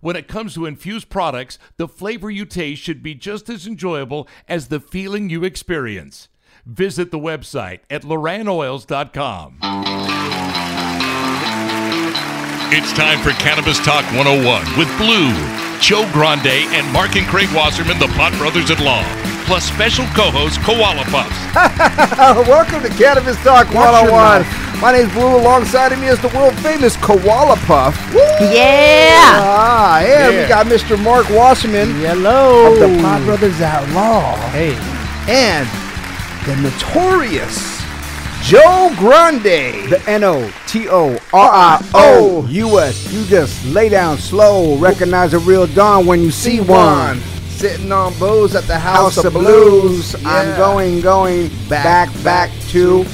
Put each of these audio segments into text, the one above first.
When it comes to infused products, the flavor you taste should be just as enjoyable as the feeling you experience. Visit the website at loranoils.com. It's time for Cannabis Talk 101 with Blue, Joe Grande, and Mark and Craig Wasserman, the Pot Brothers at Law, plus special co-host Koala Puffs. Welcome to Cannabis Talk 101. My name's Blue. Alongside of me is the world famous Koala Puff. Yeah. Ah, and we got Mr. Mark Wasserman Hello. of the Pot Brothers at Law. Hey. And the notorious Joe Grande. The N O T O R I O U S. You just lay down slow. Recognize a real dawn when you see one. Sitting on booze at the House, of Blues. I'm going, going back, back to.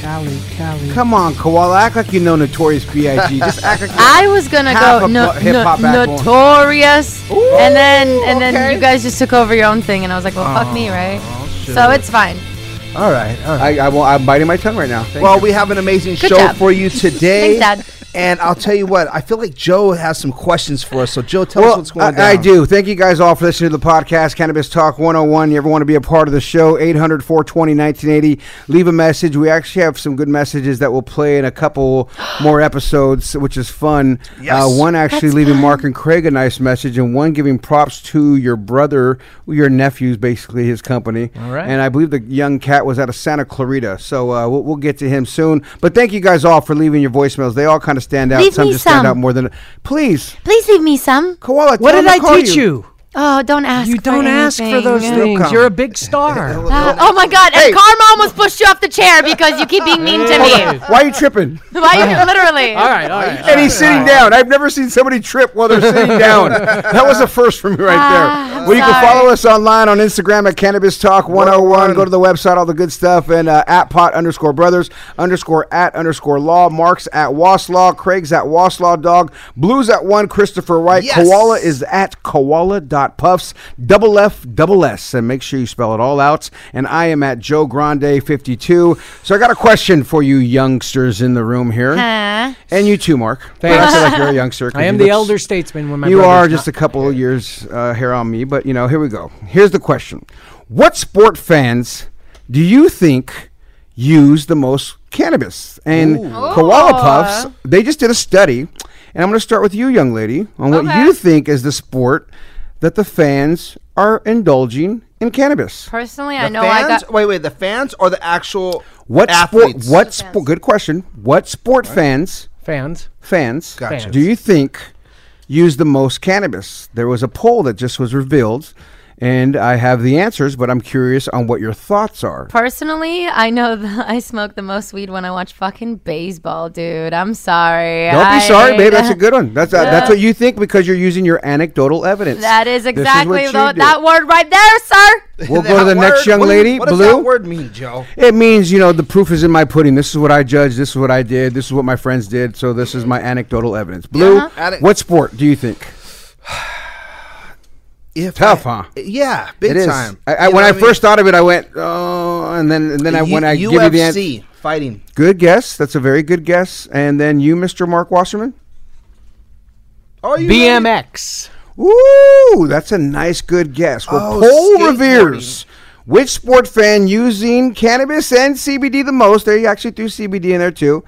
Cali, Cali. Come on, Koala. Act like you know Notorious B.I.G. Just act like I was gonna go no, hip-hop no, notorious, Ooh, and then and then okay. you guys just took over your own thing, and I was like, well, fuck me, right? So it's fine. All right, all right. I, I will, I'm biting my tongue right now. well, we have an amazing Good show job. for you today. Thanks, Dad. And I'll tell you what, I feel like Joe has some questions for us. So, Joe, tell Well, us what's going I, down. I do. Thank you guys all for listening to the podcast, Cannabis Talk 101. You ever want to be a part of the show, 800 420 1980. Leave a message. We actually have some good messages that we'll play in a couple more episodes, which is fun. Yes. Uh, one actually That's leaving fun. Mark and Craig a nice message, and one giving props to your brother, your nephew's basically his company. All right. And I believe the young cat was out of Santa Clarita. So uh, we'll, we'll get to him soon. But thank you guys all for leaving your voicemails. They all kind of stand out. Leave some me just stand some. out more than. Please, Please leave me some. Koala. What did I to call teach you? Oh, don't ask. You for don't ask for anything. those things. come. You're a big star. Uh, oh my God! Hey. And Karma almost pushed you off the chair because you keep being mean to me. Why are you tripping? Why you literally? all right, all right. And he's sitting down. I've never seen somebody trip while they're sitting down. That was a first for me right Ah, there. I'm well, you can follow us online on Instagram at Cannabis Talk 101. Go to the website, all the good stuff, and uh, at pot underscore brothers underscore at underscore law. Mark's at Waslaw. Craig's at Waslaw Dog. Blues at one. Christopher Wright. Yes. Koala is at koala.puffs. Double F, double S. And make sure you spell it all out. And I am at Joe Grande 52. So I got a question for you youngsters in the room here. Huh? And you too, Mark. Thanks. I feel like you're a youngster. 'cause I am the look- elder statesman when my You brother's are not. just a couple of years uh, here on me, but you know, here we go. Here's the question: What sport fans do you think use the most cannabis? And Koala Puffs, they just did a study, and I'm going to start with you, young lady, on what Okay. you think is the sport that the fans are indulging in cannabis. Personally, I The know fans? I got. Wait, wait. The fans or the actual What athletes? sport? What The sport? Good question. What sport fans? fans. fans Gotcha. do you think use the most cannabis? There was a poll that just was revealed, and I have the answers, but I'm curious on what your thoughts are. Personally, I know that I smoke the most weed when I watch fucking baseball, dude. I'm sorry. Don't be sorry, babe. That's a good one. That's uh, that's what you think because you're using your anecdotal evidence. That is This what exactly you tho- that word right there, sir. We'll go to the That next word- young what do- lady, What does Blue. that word mean, Joe? It means, you know, the proof is in my pudding. This is what I judged. This is what I did. This is what my friends did. So this is my anecdotal evidence. Blue, Uh-huh. What sport do you think? If Tough, I- huh? Yeah, big It is. time. I, I, when I what mean? first thought of it, I went, oh, and then and then I U- when I give you the answer. UFC fighting. Good guess. That's a very good guess. And then you, Mr. Mark Wasserman. Oh, you BMX. Ooh, that's a nice good guess. Well, Oh, poll skateboarding. reveres which sport fan using cannabis and CBD the most. They actually threw CBD in there too.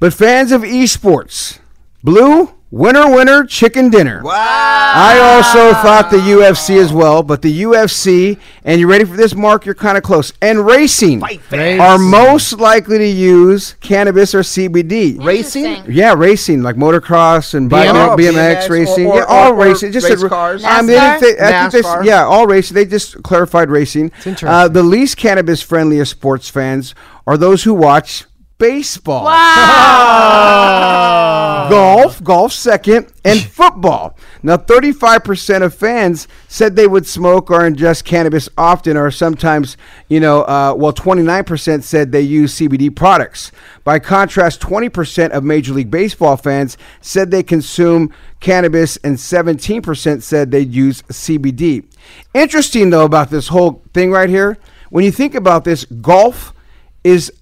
But fans of esports, blue, winner, winner, chicken dinner. Wow. I also thought the UFC as well, but the UFC, and you ready for this, Mark? You're kind of close. And racing Fight fans. are most likely to use cannabis or CBD. Racing? Interesting. Yeah, racing like motocross and bike, BMX, BMX, or- racing. or- yeah, all or- or racing. Just race a- cars. I mean, they- NASCAR? they- I think they- NASCAR? yeah, all racing. They just clarified racing. interesting. Uh, the least cannabis friendliest sports fans are those who watch baseball, Wow. golf, golf second, and football. Now, 35% of fans said they would smoke or ingest cannabis often, or sometimes, you know, uh, well, 29% said they use CBD products. By contrast, 20% of Major League Baseball fans said they consume cannabis, and 17% said they'd use CBD. Interesting, though, about this whole thing right here, when you think about this, golf is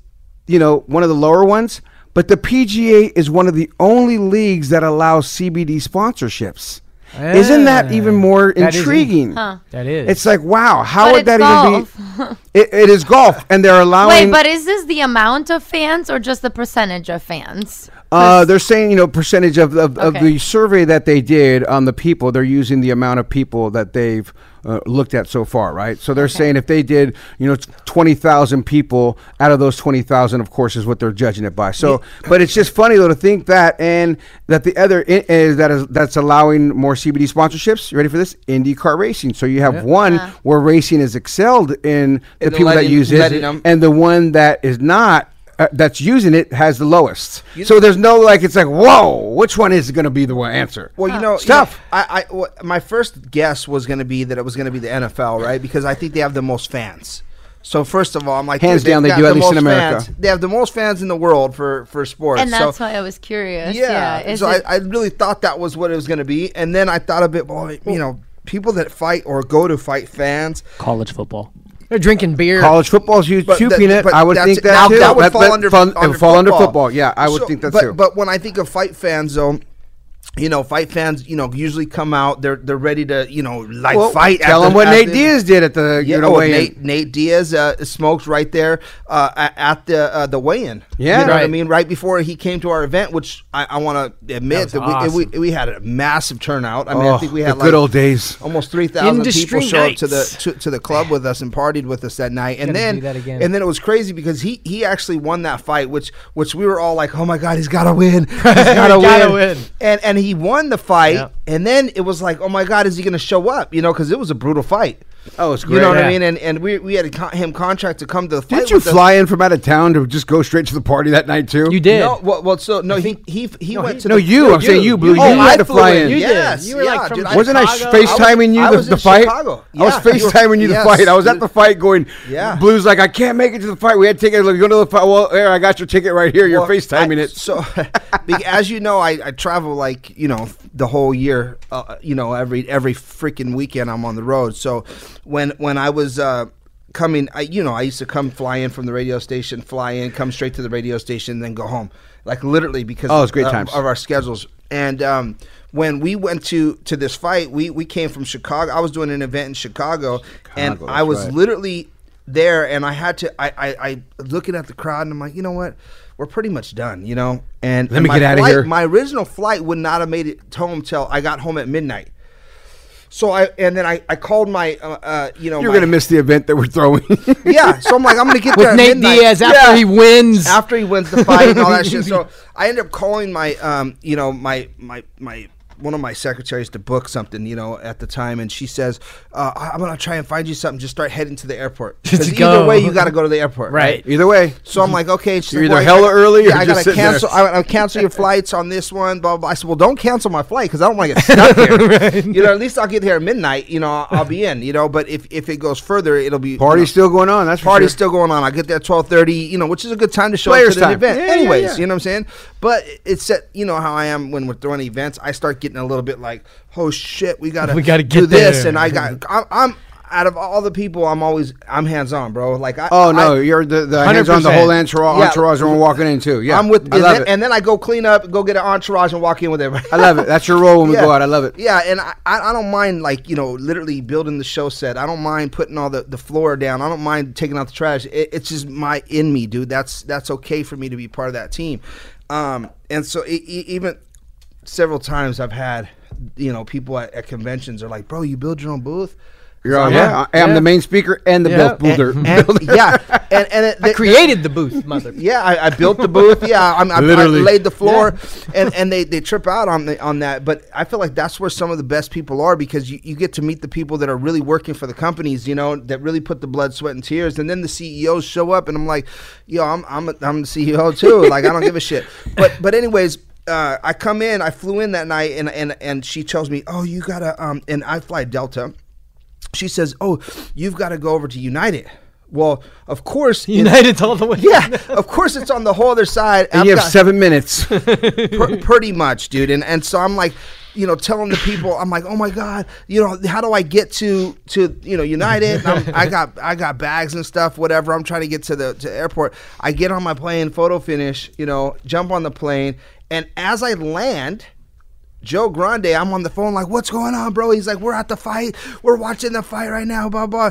you know, one of the lower ones, but the PGA is one of the only leagues that allows CBD sponsorships. Isn't that even more That is intriguing? That is. It's like, wow, how But would that golf. even be? It, it is golf, and they're allowing. Wait, but is this the amount of fans or just the percentage of fans? Uh, they're saying, you know, percentage of, of, of the survey that they did on the people, they're using the amount of people that they've uh, looked at so far, right? So they're saying if they did, you know, 20,000 people out of those 20,000, of course, is what they're judging it by. So, but it's just funny, though, to think that and that the other i- is that is that's allowing more CBD sponsorships. You ready for this? IndyCar racing. So you have one where racing is excelled in the In people that letting- use it, letting 'em- and the one that is not uh, that's using it has the lowest. so there's no like it's like whoa, which one is going to be the one answer? Well, you know, stuff. you know, tough. I, I what- my first guess was going to be that it was going to be the NFL, right? Because I think they have the most fans. So first of all, I'm like, Hands they've down, they do, at the least in most America. fans. They have the most fans in the world for for sports. And that's so, why I was curious. yeah. Yeah. So it, I, I really thought that was what it was going to be, and then I thought a bit, well, you know, people that fight or go to fight fans. college football. They're drinking beer. College football's huge But too, that- Peanut. but I would think that now too. That would That- fall under, fun- under it would under football. Yeah, I would So- think that but, too. But when I think of fight fans, though, you know, fight fans, you know, usually come out. They're they're ready to, you know, like Well, fight. Tell at them what at Nate the- Diaz did at the Yeah, you know oh. Nate, Nate Diaz uh, smoked right there uh, at, at the uh, the weigh-in. Yeah. you know what I mean. Right before he came to our event, which I, I want to admit was that, we, awesome. we we had a massive turnout. I mean, Oh, I think we the had good like old days. almost three thousand Industry people show up to the nights. to, to the club with us and partied with us that night. And then that again. and then it was crazy because he he actually won that fight, which which we were all like, oh my god, he's got to win, he's got to Gotta win. win. and and he won the fight. Yeah. And then it was like, oh my god, is he going to show up? You know, because it was a brutal fight. Oh, it's great. You know great. what I mean? And and we, we had a con- him contract to come to the fight. Didn't you with us. fly in from out of town to just go straight to the party that night too? You did. No, well, well, so no, he he he went to no, the, you. I'm saying you, Blue. You Oh, had I to fly in. in. You did. Yes, You were, like, yeah, from dude, Wasn't I Chicago? FaceTiming you I the, was the fight? Chicago. I was Yeah, you were- FaceTiming you the yes. fight. I was at the fight going, Yeah. Blue's like, I can't make it to the fight. We had tickets. Like, go to the fight. Well, here, I got your ticket right here. You're Well, FaceTiming I- it. So, as you know, I, I travel like you know the whole year. Uh, you know, every every freaking weekend I'm on the road. So, when when I was uh, coming, I you know I used to come fly in from the radio station, fly in, come straight to the radio station, and then go home. Like literally because Oh, it's great of, times. of our schedules. And um, when we went to to this fight, we we came from Chicago. I was doing an event in Chicago, and I was right. literally there and I had to I, I I looking at the crowd and I'm like, you know what? We're pretty much done, you know? And Let and me get out of here. My original flight would not have made it home till I got home at midnight. So I and then I, I called my uh, uh you know You're my- gonna miss the event that we're throwing. yeah. So I'm like I'm gonna get there With at Nate midnight. Diaz after Yeah. he wins. after he wins the fight and all that shit. So I end up calling my um you know my my my one of my secretaries to book something, you know, at the time, and she says, uh, "I'm gonna try and find you something. Just start heading to the airport. Either go. way, you got to go to the airport, Right. Either way, So I'm like, okay. She's You're like, either well, hella early or yeah, I just gotta sitting there. cancel. I, I'll cancel your flights on this one. Blah, blah blah. I said, well, don't cancel my flight because I don't want to get stuck here. You know, at least I'll get here at midnight. You know, I'll, be in. You know, but if if it goes further, it'll be party's you know, still going on. That's for Party's sure. still going on. I get there at twelve thirty, you know, which is a good time to show Players up to the event. Yeah, yeah, Anyways, yeah. you know what I'm saying? But it's that you know how I am when we're throwing events. I start getting a little bit like, oh shit, we gotta We gotta do this, there. and I got I'm. I'm out of all the people, I'm always I'm hands on, bro. Like I Oh no, I, you're the, the hands on the whole entourage, Yeah. entourage and we're walking in too. Yeah, I'm with, I and, love then, it. and then I go clean up, go get an entourage, and walk in with everybody. I love it. That's your role when we go out. I love it. Yeah, and I, I I don't mind like you know literally building the show set. I don't mind putting all the, the floor down. I don't mind taking out the trash. It, it's just my in me, dude. That's that's okay for me to be part of that team. Um, and so e- e- even several times I've had you know people at, at conventions are like, bro, you build your own booth. You're all, I'm yeah, I am Yeah. the main speaker and the Yeah. builder. and, and- yeah, and and it, I created the booth, mother. yeah, I, I built the booth. Yeah, I'm, I, I laid the floor, and and they, they trip out on the, on that. But I feel like that's where some of the best people are because you, you get to meet the people that are really working for the companies. You know, that really put the blood, sweat, and tears. And then the CEOs show up, and I'm like, yo, I'm I'm a, I'm the CEO too. Like I don't give a shit. But but anyways. Uh, I come in. I flew in that night, and and and she tells me, "Oh, you gotta." Um, and I fly Delta. She says, "Oh, you've got to go over to United." Well, of course, it's- United all the way. yeah, of course it's on the whole other side. and I've you have got- seven minutes. pr- pretty much, dude. And and so I'm like, you know, telling the people, I'm like, oh my god, you know, how do I get to to you know United? I'm, I got I got bags and stuff, whatever. I'm trying to get to the to the airport. I get on my plane, photo finish, you know, jump on the plane, and as I land. Joe Grande, I'm on the phone like, what's going on, bro? He's like, we're at the fight. We're watching the fight right now, blah blah.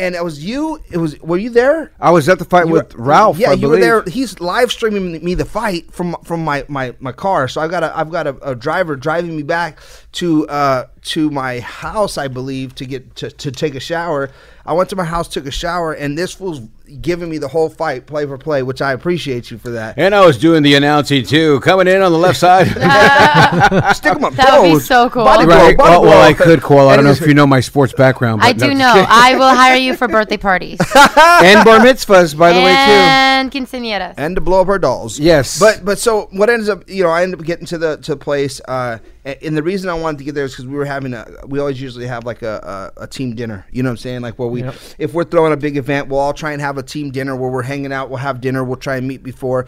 And it was you. It was. Were you there? I was at the fight You with were- Ralph. Yeah, I you were there. He's live streaming me the fight from from my, my, my car. So I've got a I've got a, a driver driving me back to uh to my house, I believe, to get to, to take a shower. I went to my house, took a shower, and this fool's giving me the whole fight, play for play, which I appreciate you for that. And I was doing the announcing too, coming in on the left side. Stick 'em up, That would be so cool. Body blow, right. body Well, well, I could call. I don't know if you know my sports background. I do no. know. I will hire you for birthday parties and bar mitzvahs, by the way, too, and quinceañeras. and to blow up our dolls. Yes. But but so what ends up, you know, I end up getting to the to the place, uh, and the reason I wanted to get there is because we were having a, we always usually have like a, a, a team dinner. You know what I'm saying? Like where we, if we're throwing a big event, we'll all try and have a team dinner where we're hanging out. We'll have dinner. We'll try and meet before,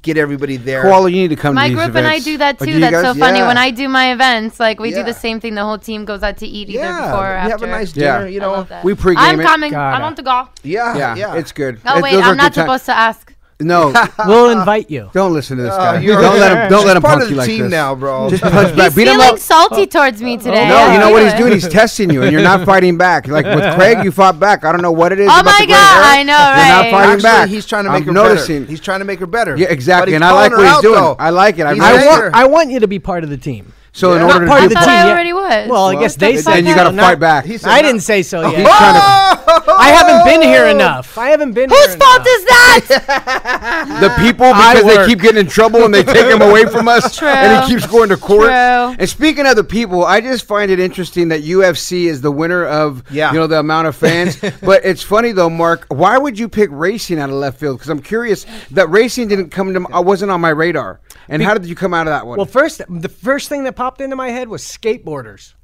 get everybody there. Koala, you need to come My to these group and I do that too. do That's guys? so funny. Yeah. When I do my events, like we do the same thing. The whole team goes out to eat either yeah, before or after. we after. have a nice Yeah. dinner. You know, love that. We pregame I'm coming. Gotta. I want to go. yeah, Yeah, yeah, it's good. Oh wait, those I'm not supposed to ask. No, We'll invite you. don't listen to this Oh, guy. you're- Don't let him. Don't let him part punk of you the like team this. now, bro. Just punch back. He's Beat him feeling up. salty towards me oh. today. No, you know what he's doing? He's testing you, and you're not fighting back. Like with Craig, you fought back. I don't know what it is. Oh about my the gray God, hair. I know, right? You're not right? fighting Actually, back. he's trying to make I'm her noticing. better. He's trying to make her better. Yeah, exactly, he's and I like calling what her he's out, doing. though. I like it. I He's really I want. I want you to be part of the team. So in order Not to part do of the team I yet. already was. Well, I guess they said then you got to not- fight back. He said I no. didn't say so Oh, yet. he's trying to. I haven't been here enough. I haven't been Whose here fault enough. is that? the people because they keep getting in trouble and they take him away from us. True. And he keeps going to court. True. And speaking of the people, I just find it interesting that UFC is the winner of Yeah. you know the amount of fans. but it's funny though, Mark. Why would you pick racing out of left field? Because I'm curious that racing didn't come to. I uh, wasn't on my radar. And how did you come out of that one? Well, first, the first thing that popped into my head was skateboarders.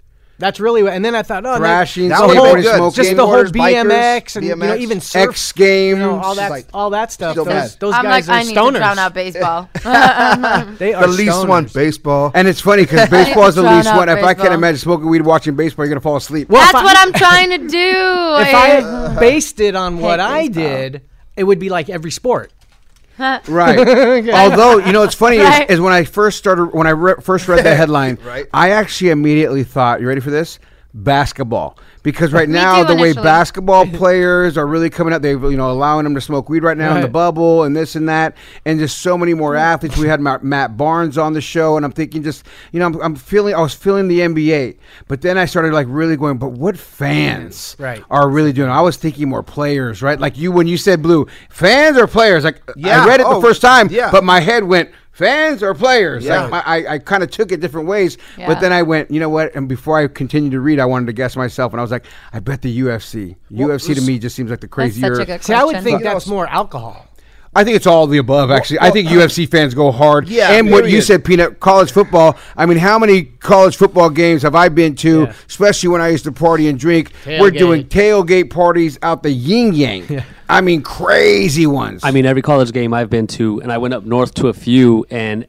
That's really what, and then I thought, oh, Thrashing, the That would've whole, good. smoke, just the whole skateboarders, bikers, BMX and you know even surf, X Games. you know, all that, like- all that stuff. Those, bad. those I'm guys like, I are need stoners. to drown out baseball. They are the least one, baseball. And it's funny because baseball is the least out one. If I can't imagine smoking weed, watching baseball, you're gonna fall asleep. Well, That's I- what I'm trying to do. If I based it on what I baseball. did, it would be like every sport. Right. Although you know, it's funny Right. is, is when I first started when I re- first read the headline, Right. I actually immediately thought, "You ready for this?" Basketball, because right now too, the way initially. basketball players are really coming up, they you know allowing them to smoke weed right now in the Right. bubble and this and that, and just so many more athletes. We had Ma- Matt Barnes on the show, and I'm thinking just you know I'm, I'm feeling I was feeling the NBA, but then I started like really going, but what fans Right. are really doing? I was thinking more players, right? Like you when you said blue, fans or players? Like Yeah. I read it Oh, the first time, yeah. but my head went fans or players. Yeah. Like, I, I, I kind of took it different ways, Yeah. but then I went, you know what? And before I continued to read, I wanted to guess myself, and I was like, I bet the UFC. UFC to me just seems like the That's crazier. such a good See, I would question. think that's more alcohol. I think it's all of the above. Actually, I think uh, UFC fans go hard. Yeah, and what you said, Peanut, college football. I mean, how many college football games have I been to? Yeah. Especially when I used to party and drink. We're doing tailgate parties out the yin yang. I mean, crazy ones. I mean, every college game I've been to, and I went up north to a few, and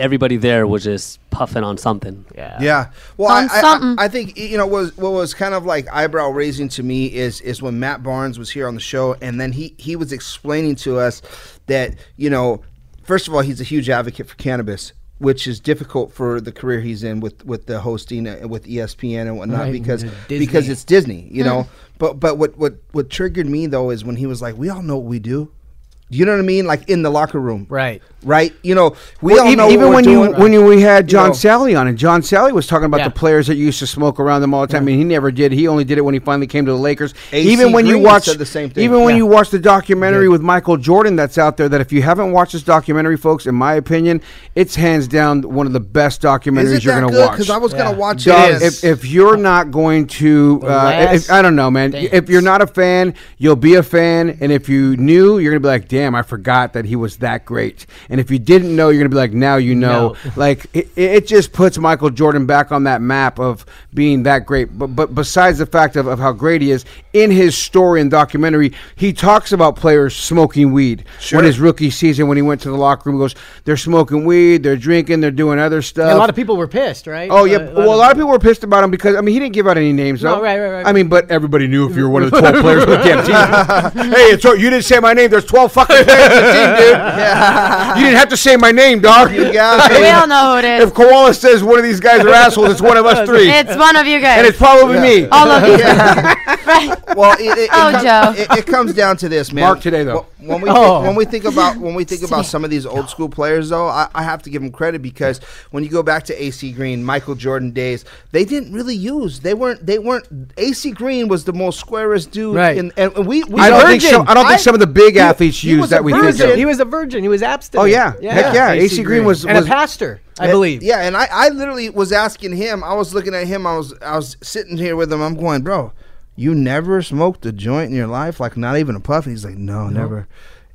everybody there was just puffing on something. Yeah. Yeah. Well, On I, I, something. I think you know was what was kind of like eyebrow raising to me is is when Matt Barnes was here on the show, and then he he was explaining to us that you know, first of all, he's a huge advocate for cannabis. Which is difficult for the career he's in with, with the hosting uh, with ESPN and whatnot Right, because Disney. because it's Disney, you know. But but what, what what triggered me though is when he was like, "We all know what we do," you know what I mean? Like in the locker room, Right. Right? You know, we Well, all even, know even what when we're you doing. when you, we had You John know. Sally on, and John Salley was talking about Yeah. the players that used to smoke around them all the time. I mean, he never did. He only did it when he finally came to the Lakers. AC even when you Green watch the same thing. even when you watch the documentary with Michael Jordan that's out there, that if you haven't watched this documentary, folks, in my opinion, it's hands down one of the best documentaries Is it you're going to watch. Because I was Yeah. gonna watch Dog, it. if, if you're not going to, uh, if, I don't know, man. dance. If you're not a fan, you'll be a fan, and if you knew, you're gonna be like, "Damn, I forgot that he was that great." And if you didn't know, you're gonna be like, "Now you know." No. Like it, it just puts Michael Jordan back on that map of being that great. But but besides the fact of, of how great he is in his story and documentary, he talks about players smoking weed. When his rookie season, when he went to the locker room, he goes, "They're smoking weed, they're drinking, they're doing other stuff." And a lot of people were pissed, right? Oh yeah, Uh, well a lot of people were pissed about him because I mean he didn't give out any names. No, though. right, right, right. I mean, but everybody knew if you were one of the twelve players on the damn team. hey, it's you didn't say my name. There's twelve fucking players on the team, dude. You didn't have to say my name, dog. You got we all know who it is. If Koala says one of these guys are assholes, it's one of us three, It's one of you guys. and it's probably me. all of you. right. well, it, it, it, Oh, comes, Joe. It, it comes down to this, man. Mark today, though. Wh- When we Oh. think, when we think about when we think about some of these old school players, though, I, I have to give them credit because when you go back to AC Green, Michael Jordan days, they didn't really use. They weren't. They weren't. AC Green was the most squarest dude. Right. In, and and we, we I don't think virgin. some. I don't think I- some of the big he- athletes he use was that a we think. virgin. of. He was a virgin. He was abstinent. Oh, yeah. Heck yeah. AC Green was- and was- a pastor, I And- believe. Yeah, and I, I literally was asking him. I was looking at him. I was I was sitting here with him. I'm going, bro, you never smoked a joint in your life, like not even a puff. And he's like, no, never.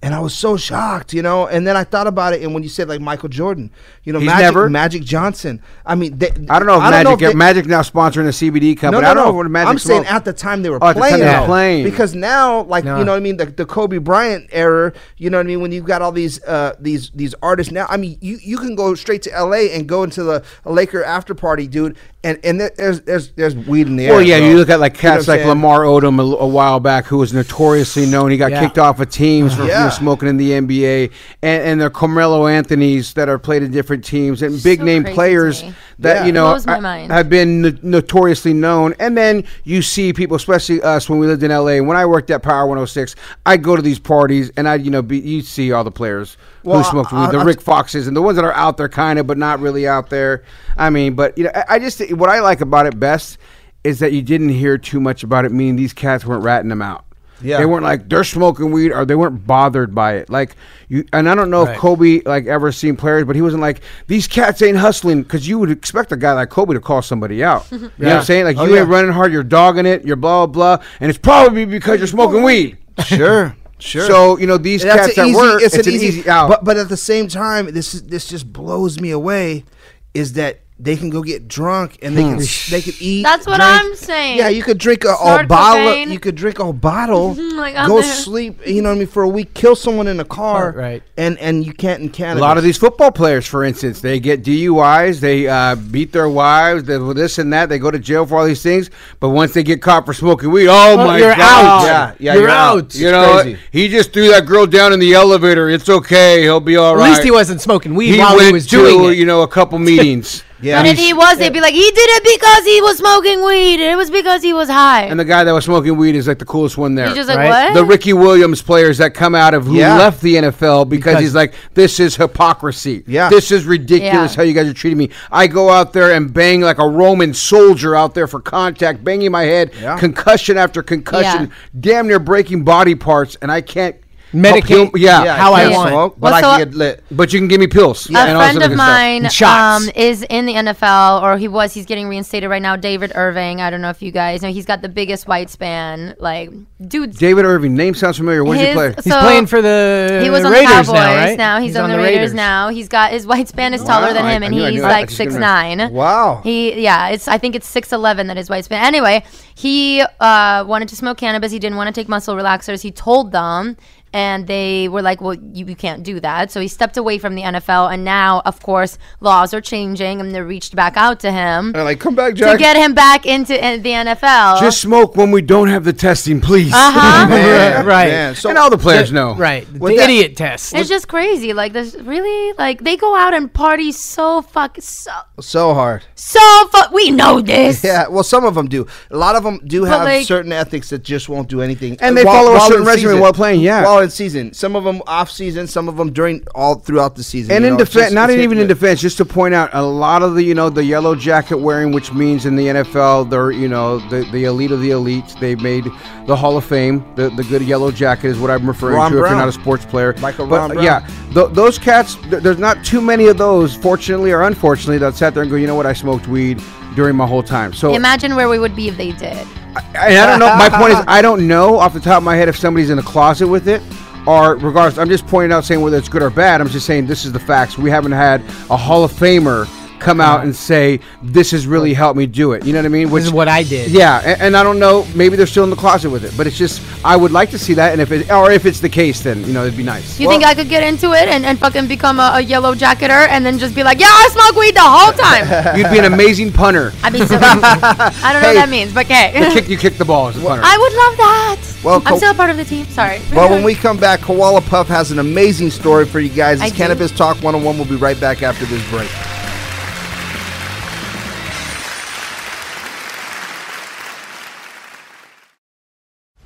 And I was so shocked, you know. And then I thought about it, and when you said like Michael Jordan, you know, He's Magic, never- Magic Johnson. I mean, they, I don't know if Magic. they- Magic now sponsoring a CBD company. no, I don't no. know what Magic I'm saying at the time they were Oh, at the time playing. they were though. playing. Because now, like No. you know, what I mean, the, the Kobe Bryant era. You know what I mean? When you've got all these uh, these these artists now, I mean, you, you can go straight to L.A. and go into the Laker after party, dude, and and there- there's there's there's weed in the air. Well, yeah, bro. you look at like You know cats what I'm like saying? Lamar Odom a, a while back, who was notoriously known. He got Yeah. kicked off of teams for you know, Yeah. Smoking in the NBA, and and the Carmelo Anthony's that are played in different teams and big So name players that Yeah. you know I- mind. have been no- notoriously known. And then you see people, especially us when we lived in LA. When I worked at Power 106, I'd go to these parties and I'd you know be you see all the players Well, who smoked I- weed, the I- Rick Foxes and the ones that are out there kind of, but not really out there. I mean, but you know, I, I just what I like about it best is that you didn't hear too much about it. Meaning these cats weren't ratting them out. Yeah. they weren't like they're smoking weed or they weren't bothered by it. Like you, and I don't know Right. if Kobe like ever seen players, but he wasn't like these cats ain't hustling because you would expect a guy like Kobe to call somebody out. You know what I'm saying? Like Oh, you yeah. ain't running hard, you're dogging it, you're blah blah blah, and it's probably because you're smoking weed. Sure, sure. So you know these cats an that easy, were it's, it's, an, easy, out. But but at the same time, this is this just blows me away. Is that they can go get drunk and they can they can eat. That's what drink. I'm saying. Yeah, you could drink a, a Snort bottle. cocaine. You could drink a bottle. Like, I'm go there. sleep. You know what I mean? For a week, kill someone in a car. Right. And and you can't in Canada. A lot of these football players, for instance, they get DUIs, they uh, beat their wives, they this and that. They go to jail for all these things, but once they get caught for smoking weed, oh my you're god! out. Yeah, yeah, You're you're out. out. You It's know, crazy. he just threw that girl down in the elevator. It's okay. He'll be all At right. least he wasn't smoking weed He while went he was to doing it. you know a couple meetings. Yeah. But if he was, they'd be like, he did it because he was smoking weed. It was because he was high. and the guy that was smoking weed is like the coolest one there. He's just like, Right. what? the Ricky Williams players that come out of who Yeah. left the NFL because, Because- he's like, this is hypocrisy. Yeah. This is ridiculous Yeah. how you guys are treating me. I go out there and bang like a Roman soldier out there for contact, banging my head, Yeah. concussion after concussion, damn near breaking body parts, and I can't Medicate pill- yeah, how I can't want. smoke, but Well, I can get lit. But you can give me pills. Yeah. a and friend other of mine um, is in the NFL, or he was. He's getting reinstated right now. David Irving. I don't know if you guys know. He's got the biggest white span. Like, dude, David Irving, name sounds familiar. Where's he His- play? He's playing for the he was on Raiders the Cowboys now, right? now. He's, on, the Raiders, now. He's got his white span is taller Wow, than him, I and I he's knew that. I like just six nine. Wow. He yeah, it's I think it's six eleven that his white span. Anyway, he uh, wanted to smoke cannabis. He didn't want to take muscle relaxers. He told them. And they were like, "Well, you, you can't do that." So he stepped away from the NFL, and now, of course, laws are changing, and they reached back out to him They're like, come back, Jack. to get him back into uh, the NFL. Just smoke when we don't have the testing, please. uh-huh. Man, Right. man. So and all the players know. Right. With the that- idiot test. It's just crazy. Like this, really, like they go out and party so fuck so so hard. so fuck. We know this. Yeah, well, some of them do. A lot of them do But, have like- certain ethics that just won't do anything, And they While- follow a certain in regimen while playing, yeah. while in season. Some of them off season, some of them during all throughout the season. And you in know, it's defense, just- not it's even in hit and miss. defense, just to point out, a lot of the you know the yellow jacket wearing, which means in the NFL they're you know the, the elite of the elites. They made the Hall of Fame. The the good yellow jacket is what I'm referring Ron to. If you're not a sports player, Michael but Ron Brown. yeah, th- those cats. Th- there's not too many of those, fortunately or unfortunately, that sat there and go, you know what, I smoked weed during my whole time. So Imagine where we would be if they did. And I don't know. My point is, I don't know off the top of my head if somebody's in a closet with it, or regardless. I'm just pointing out saying whether it's good or bad. I'm just saying this is the facts. We haven't had a Hall of Famer come out and say this has really helped me do it. You know what I mean? this is what I did. Yeah, and, and I don't know. Maybe they're still in the closet with it, but it's just I would like to see that. And if it or if it's the case, then you know it'd be nice. You think I could get into it and, and fucking become a, a yellow jacketer and then just be like, yeah, I smoke weed the whole time? You'd be an amazing punter. I'd be so. I don't know what that means, but okay. The kick you kick the ball as a punter. I would love that. Well, I'm still a part of the team. Sorry. Well, when we come back, Koala Puff has an amazing story for you guys. I It's do. Cannabis Talk 101. We'll be right back after this break.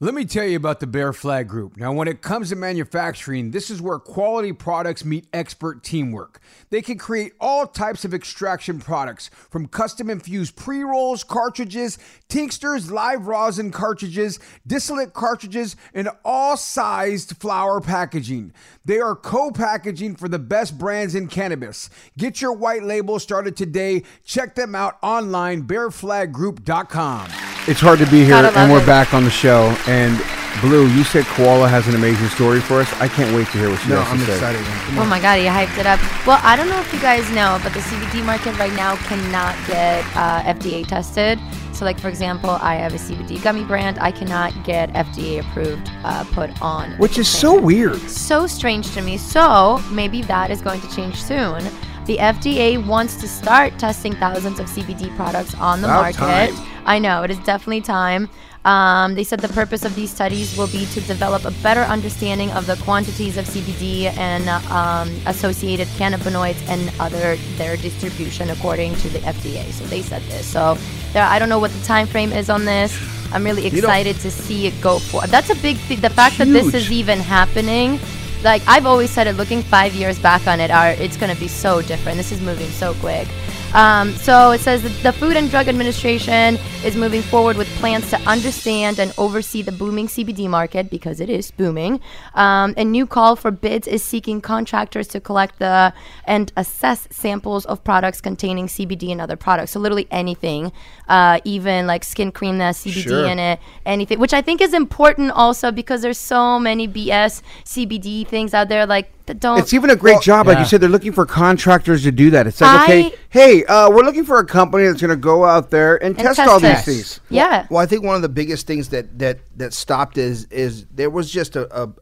Let me tell you about the Bear Flag Group. Now, when it comes to manufacturing, this is where quality products meet expert teamwork. They can create all types of extraction products, from custom infused pre rolls, cartridges, tinctures, live rosin cartridges, distillate cartridges, and all sized flower packaging. They are co packaging for the best brands in cannabis. Get your white label started today. Check them out online, bearflaggroup.com. It's hard to be here, and we're it. back on the show. And Blue, you said Koala has an amazing story for us. I can't wait to hear what she No, has I'm to say. excited. man. Come Oh my god, you hyped it up. Well, I don't know if you guys know, but the CBD market right now cannot get uh, FDA tested. So, like for example, I have a CBD gummy brand. I cannot get FDA approved uh, put on. Which is so weird. so strange to me. So maybe that is going to change soon. The FDA wants to start testing thousands of CBD products on the About market. time. I know it is definitely time. Um, they said the purpose of these studies will be to develop a better understanding of the quantities of CBD and um, associated cannabinoids and other their distribution according to the FDA. So they said this. So there, I don't know what the time frame is on this. I'm really excited to see it go for. That's a big thing. The fact that this is even happening like I've always said it looking five years back on it are it's going to be so different this is moving so quick um, so it says that the Food and Drug Administration is moving forward with plans to understand and oversee the booming CBD market because it is booming. Um, a new call for bids is seeking contractors to collect the and assess samples of products containing CBD and other products. So literally anything, uh, even like skin cream that has CBD Sure. in it, anything, which I think is important also because there's so many BS CBD things out there like that don't. It's even a great job, like yeah. you said. They're looking for contractors to do that. It's like, okay, hey, uh, we're looking for a company that's going to go out there and, and test, all these things. Yeah. Well, I think one of the biggest things that that that stopped is is there was just a, a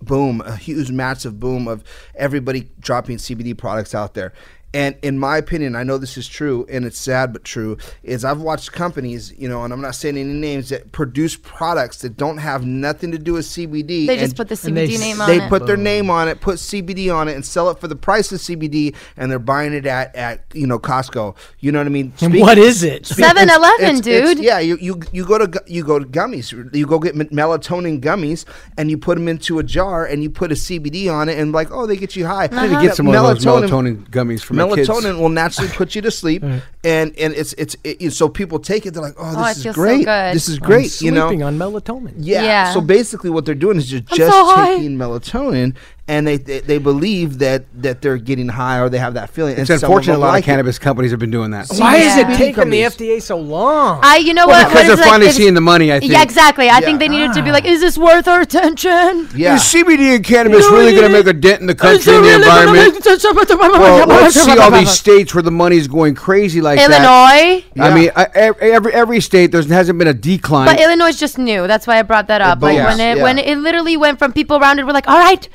boom, a huge, massive boom of everybody dropping CBD products out there. And in my opinion, I know this is true, and it's sad but true. Is I've watched companies, you know, and I'm not saying any names that produce products that don't have nothing to do with CBD. They just put the and they CBD name on they it. They put their name on it, put CBD on it, and sell it for the price of CBD, and they're buying it at, at you know Costco. You know what I mean? And what is it? speak- 7-Eleven, it's- it's- dude. yeah, you, you you go to you go to gummies. You go get melatonin gummies, and you put them into a jar, and you put a CBD on it, and like, oh, they get you high. I need to get some of those melatonin gummies for my kids. Melatonin will naturally put you to sleep, and and it's it's it, so people take it. They're like, oh, Oh, this is feels so great. good. This is I'm great. you know, sleeping on melatonin. yeah. Yeah. So basically, what they're doing is just I'm just so taking melatonin, and they, they they believe that that they're getting high or they have that feeling. It's and unfortunate a lot like of it. cannabis companies have been doing that. Why is it taking the FDA so long? I, you know Well, what? because what they're like, finally seeing the money. I think. Yeah, exactly. I Yeah. think they needed to be ah. like, is this worth our attention? Yeah. Is CBD and cannabis You know, really going to make a dent in the country it and the really environment? make- Well, let's see all these states where the money's going crazy like that. Illinois. I mean, I, every every- every state there hasn't been a decline. But Illinois is just new. That's why I brought that up. Like when it when it literally went from people around it were like, all right.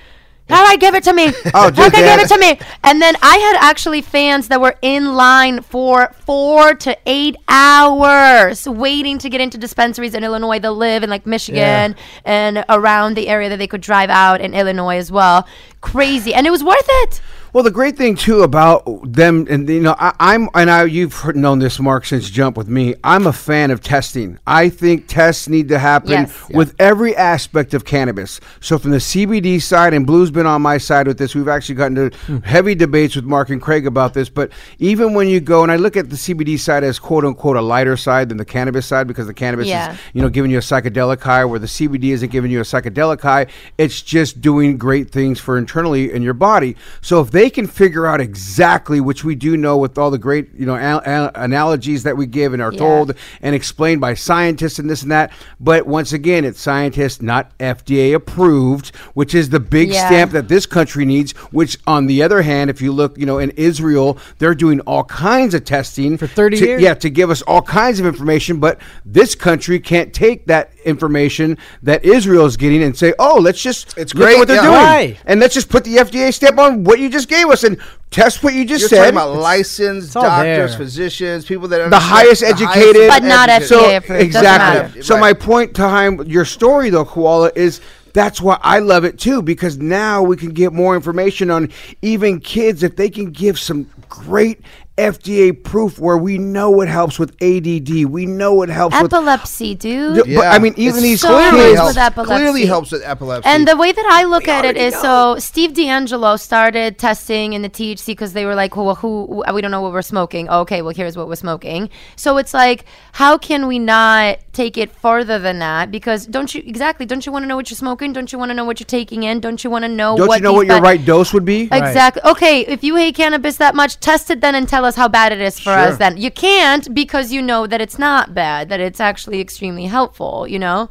All right, give it to me. Oh, okay, just give it to me. And then I had actually fans that were in line for four to eight hours waiting to get into dispensaries in Illinois. They live in like Michigan and around the area that they could drive out in Illinois as well. Crazy, and it was worth it. Well, the great thing too about them, and you know, I, I'm and I, you've heard, known this, Mark, since Jump with me. I'm a fan of testing. I think tests need to happen Yes. with every aspect of cannabis. So, from the CBD side, and Blue's been on my side with this. We've actually gotten to hmm. heavy debates with Mark and Craig about this. But even when you go, and I look at the CBD side as quote unquote a lighter side than the cannabis side, because the cannabis Yeah. is, you know, giving you a psychedelic high, where the CBD isn't giving you a psychedelic high. It's just doing great things for internally in your body. So if they can figure out exactly, which we do know with all the great, you know, al- al- analogies that we give and are Yeah. told and explained by scientists and this and that. But once again, it's scientists, not FDA approved, which is the big Yeah. stamp that this country needs. Which, on the other hand, if you look, you know, in Israel, they're doing all kinds of testing For 30 to- years? Yeah, to give us all kinds of information, but this country can't take that information that Israel is getting and say, "Oh, let's just It's great, what they're yeah. doing, Right. and let's just put the FDA stamp on what you just gave us and test what you just You're said." talking about licensed all doctors, there. physicians, people that are The highest educated, But not educated. FDA so approved. Exactly. matter. So Right. my point behind your story, though, Koala, is that's why I love it too because now we can get more information on even kids if they can give some great FDA proof where we know it helps with ADD, we know it helps with. Epilepsy, dude. Yeah, But I mean, even It's these so clearly helps, with epilepsy. clearly helps with epilepsy. And the way that I look at it is so Steve DeAngelo started testing in the THC because they were like, well, who, we don't know what we're smoking. Okay, well, here's what we're smoking. So it's like, how can we not take it further than that? Because don't you, exactly, don't you want to know what you're smoking? Don't you want to know what you're taking in? Don't you want to know Don't what you know these what your right dose would be? Exactly. Okay, if you hate cannabis that much, test it then and tell us how bad it is for us then. You can't because you know that it's not bad, that it's actually extremely helpful, you know?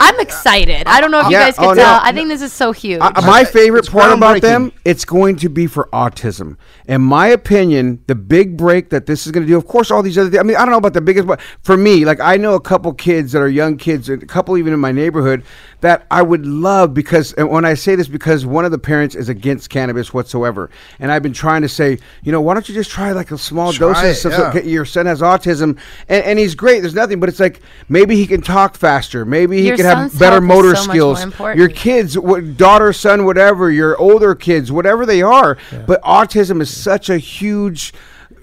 I'm excited. I don't know if you guys can oh, no, tell. I no. think this is so huge. Uh, my favorite it's part about them, it's going to be for autism. In my opinion, the big break that this is going to do, of course, all these other things. I mean, I don't know about the biggest, but for me, like I know a couple kids that are young kids, a couple even in my neighborhood that I would love because, and when I say this, because one of the parents is against cannabis whatsoever, and I've been trying to say, you know, why don't you just try like a small Try doses? it, so- so yeah. your son has autism, and, and he's great. There's nothing, but it's like maybe he can talk faster. Maybe he Your can have better motor so skills. Your kids, what, daughter, son, whatever, your older kids, whatever they are. But autism is such a huge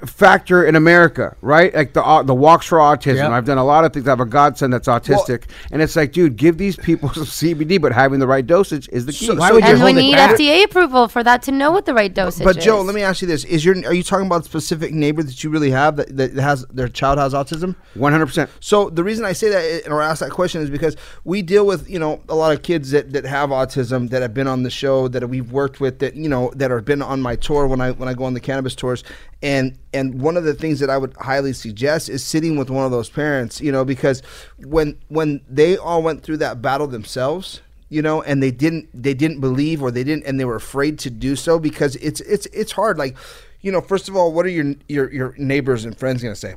factor in America, right? Like the au- the walks for autism. Yep. I've done a lot of things. I have a godson that's autistic, and it's like, dude, give these people some CBD, but having the right dosage is the key. So- Why would you and we hold it need back? FDA approval for that to know what the right dosage is. But is. Joe, let me ask you this: Is your are you talking about a specific neighbor that you really have that, that has their child has autism? One hundred percent. So the reason I say that and or ask that question is because we deal with you know a lot of kids that, that have autism that have been on the show that we've worked with that you know that have been on my tour when I when I go on the cannabis tours and and one of the things that I would highly suggest is sitting with one of those parents you know because when when they all went through that battle themselves you know and they didn't they didn't believe or they didn't and they were afraid to do so because it's it's it's hard. Like you know first of all what are your your your neighbors and friends to say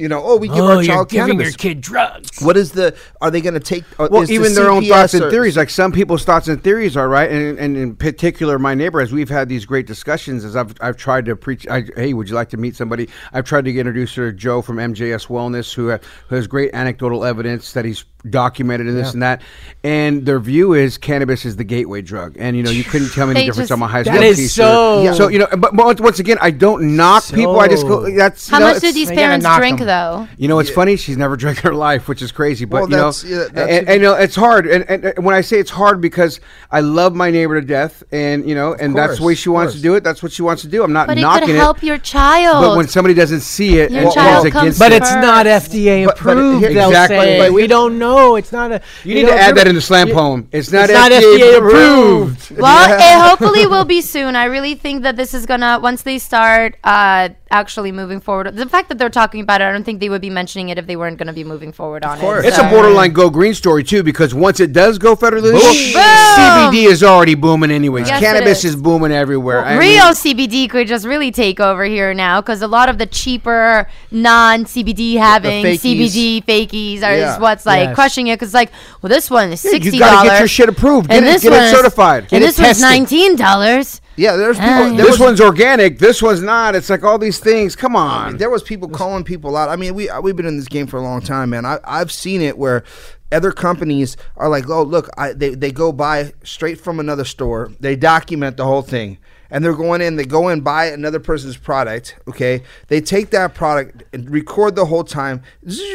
you know, oh, we give Oh, our you're child giving cannabis. your kid drugs. What is the? Are they going to take? Uh, Well, is the even their own thoughts CPS and theories. Like some people's thoughts and theories are right, and, and in particular, my neighbor, as we've had these great discussions, as I've I've tried to preach. I, hey, would you like to meet somebody? I've tried to introduce her to Joe from MJS Wellness, who, ha- who has great anecdotal evidence that he's documented in this Yeah. and that. And their view is cannabis is the gateway drug, and you know you couldn't tell me the difference just- on my high school is T-shirt. so- Yeah. So you know, but, but once- once again, I don't knock people. I just go. That's How you know, much do these parents drink them. though? you know, it's funny. She's never drank her life, which is crazy. But Well, you know, yeah, that's- and, and, you know, it's hard. And, and, and when I say it's hard, because I love my neighbor to death, and you know, and that's the way she wants to do it. That's what she wants to do. I'm not But it knocking could it. help your child. But when somebody doesn't see it, Your and child comes against But it's not FDA But- but approved. here- Exactly. But we don't know. No, it's not a. you need know, to add that in the slam poem. It's not, It's not FDA, FDA approved. Well, it hopefully will be soon. I really think that this is gonna once they start uh, actually moving forward. The fact that they're talking about it, I don't think they would be mentioning it if they weren't gonna be moving forward on course. it. It's so- a borderline go green story too, because once it does go federally CBD is already booming anyways. Yes, Cannabis is. is. booming everywhere. I Real mean- CBD could just really take over here now because a lot of the cheaper non CBD having fakies. CBD fakies are Yeah. is what's like Yes. crushing it. Because like, well, this one is Yeah, sixty you gotta get your shit approved. Get and it- this get it one is- certified. Get and it this one's nineteen dollars. Yeah, there's people. There this was- one's organic. This one's not. It's like all these things. Come on. there was people calling people out. I mean, we we've been in this game for a long time, man. I I've seen it where other companies are like, oh look, I, they they go buy straight from another store. They document the whole thing. And they're going in, they go and buy another person's product. Okay, they take that product and record the whole time.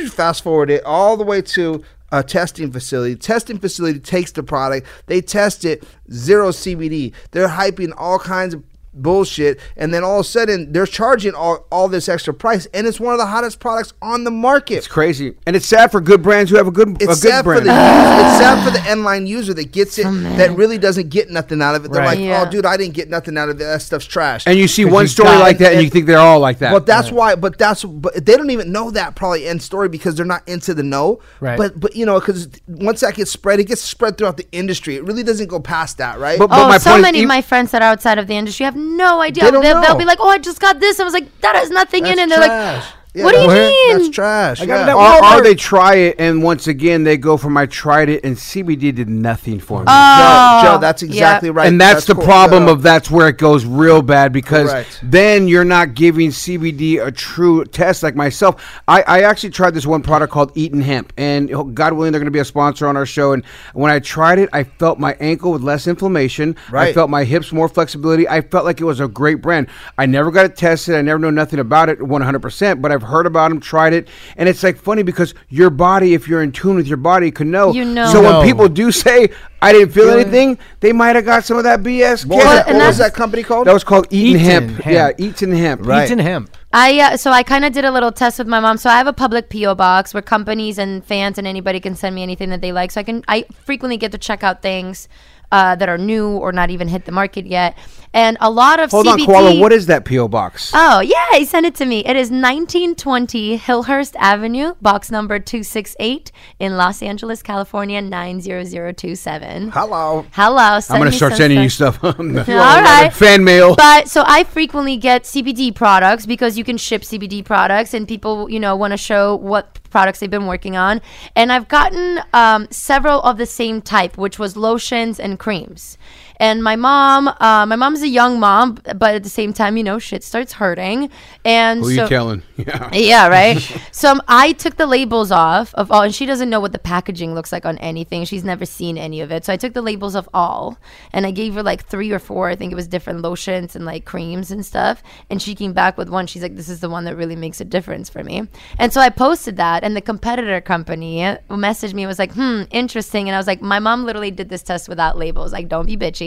Fast forward it all the way to testing facility. Testing facility takes the product, they test it, zero CBD. They're hyping all kinds of bullshit and then all of a sudden they're charging all, all this extra price and it's one of the hottest products on the market It's crazy, and it's sad for good brands who have a good a it's good sad for brand. the user, it's sad for the end line user that gets it that really doesn't get nothing out of it. They're Right. like, oh, Yeah. "Oh, dude, I didn't get nothing out of it. That stuff's trash." and you see one you story like that, and, and- you think they're all like that. But that's why. But that's. But they don't even know that probably end story because they're not into the know. Right. But but you know because once that gets spread, it gets spread throughout the industry. It really doesn't go past that, right? But- but Oh, my so point many of my friends that are outside of the industry have no idea. They they'll be like, "Oh, I just got this." I was like, "That has nothing in it." And they're trash. like, Yeah, "What do you that's- mean?" That's trash. I got it yeah. or, or they try it, and once again they go from I tried it, and CBD did nothing for me. Oh, Joe, Joe, that's yeah. exactly right. and that's, the cool. problem Yeah. of that's where it goes real bad because Correct. then you're not giving CBD a true test like myself. I, I actually tried this one product called Eaton Hemp, and God willing, they're going to be a sponsor on our show. And when I tried it, I felt my ankle with less inflammation. I felt my hips more flexibility. I felt like it was a great brand. I never got it tested. I never know nothing about it 100%, but I've heard about them, tried it, and it's like funny because your body, if you're in tune with your body, can know. You know. So No. when people do say I didn't feel anything, they might have got some of that BS. What, was, that, what was that's- that company called? That was called Eaton, Eaton Hemp. Hemp. Yeah, Eaton Hemp. Right. Eaton hemp. I uh, so I kind of did a little test with my mom. So I have a public PO box where companies and fans and anybody can send me anything that they like. So I can I frequently get to check out things uh, that are new or not even hit the market yet. And a lot of Hold CBD. on, Koala. What is that PO box? Oh, yeah, he sent it to me. It is 1920 Hillhurst Avenue, box number 268 in Los Angeles, California, 90027. Hello. Hello. I'm gonna start some sending you stuff. stuff on the All right. fan mail. But so I frequently get CBD products because you can ship CBD products and people, you know, want to show what products they've been working on. And I've gotten um, several of the same type, which was lotions and creams. And my mom, uh, my mom's a young mom, but at the same time, you know, shit starts hurting. And Who so, you telling? Yeah. yeah, right. so um, I took the labels off of all, and she doesn't know what the packaging looks like on anything. She's never seen any of it. So I took the labels of all, and I gave her like three or four. I think it was different lotions and like creams and stuff. And she came back with one. She's like, "This is the one that really makes a difference for me." And so I posted that, and the competitor company messaged me and was like, "Hmm, interesting." And I was like, "My mom literally did this test without labels. Like, don't be bitchy."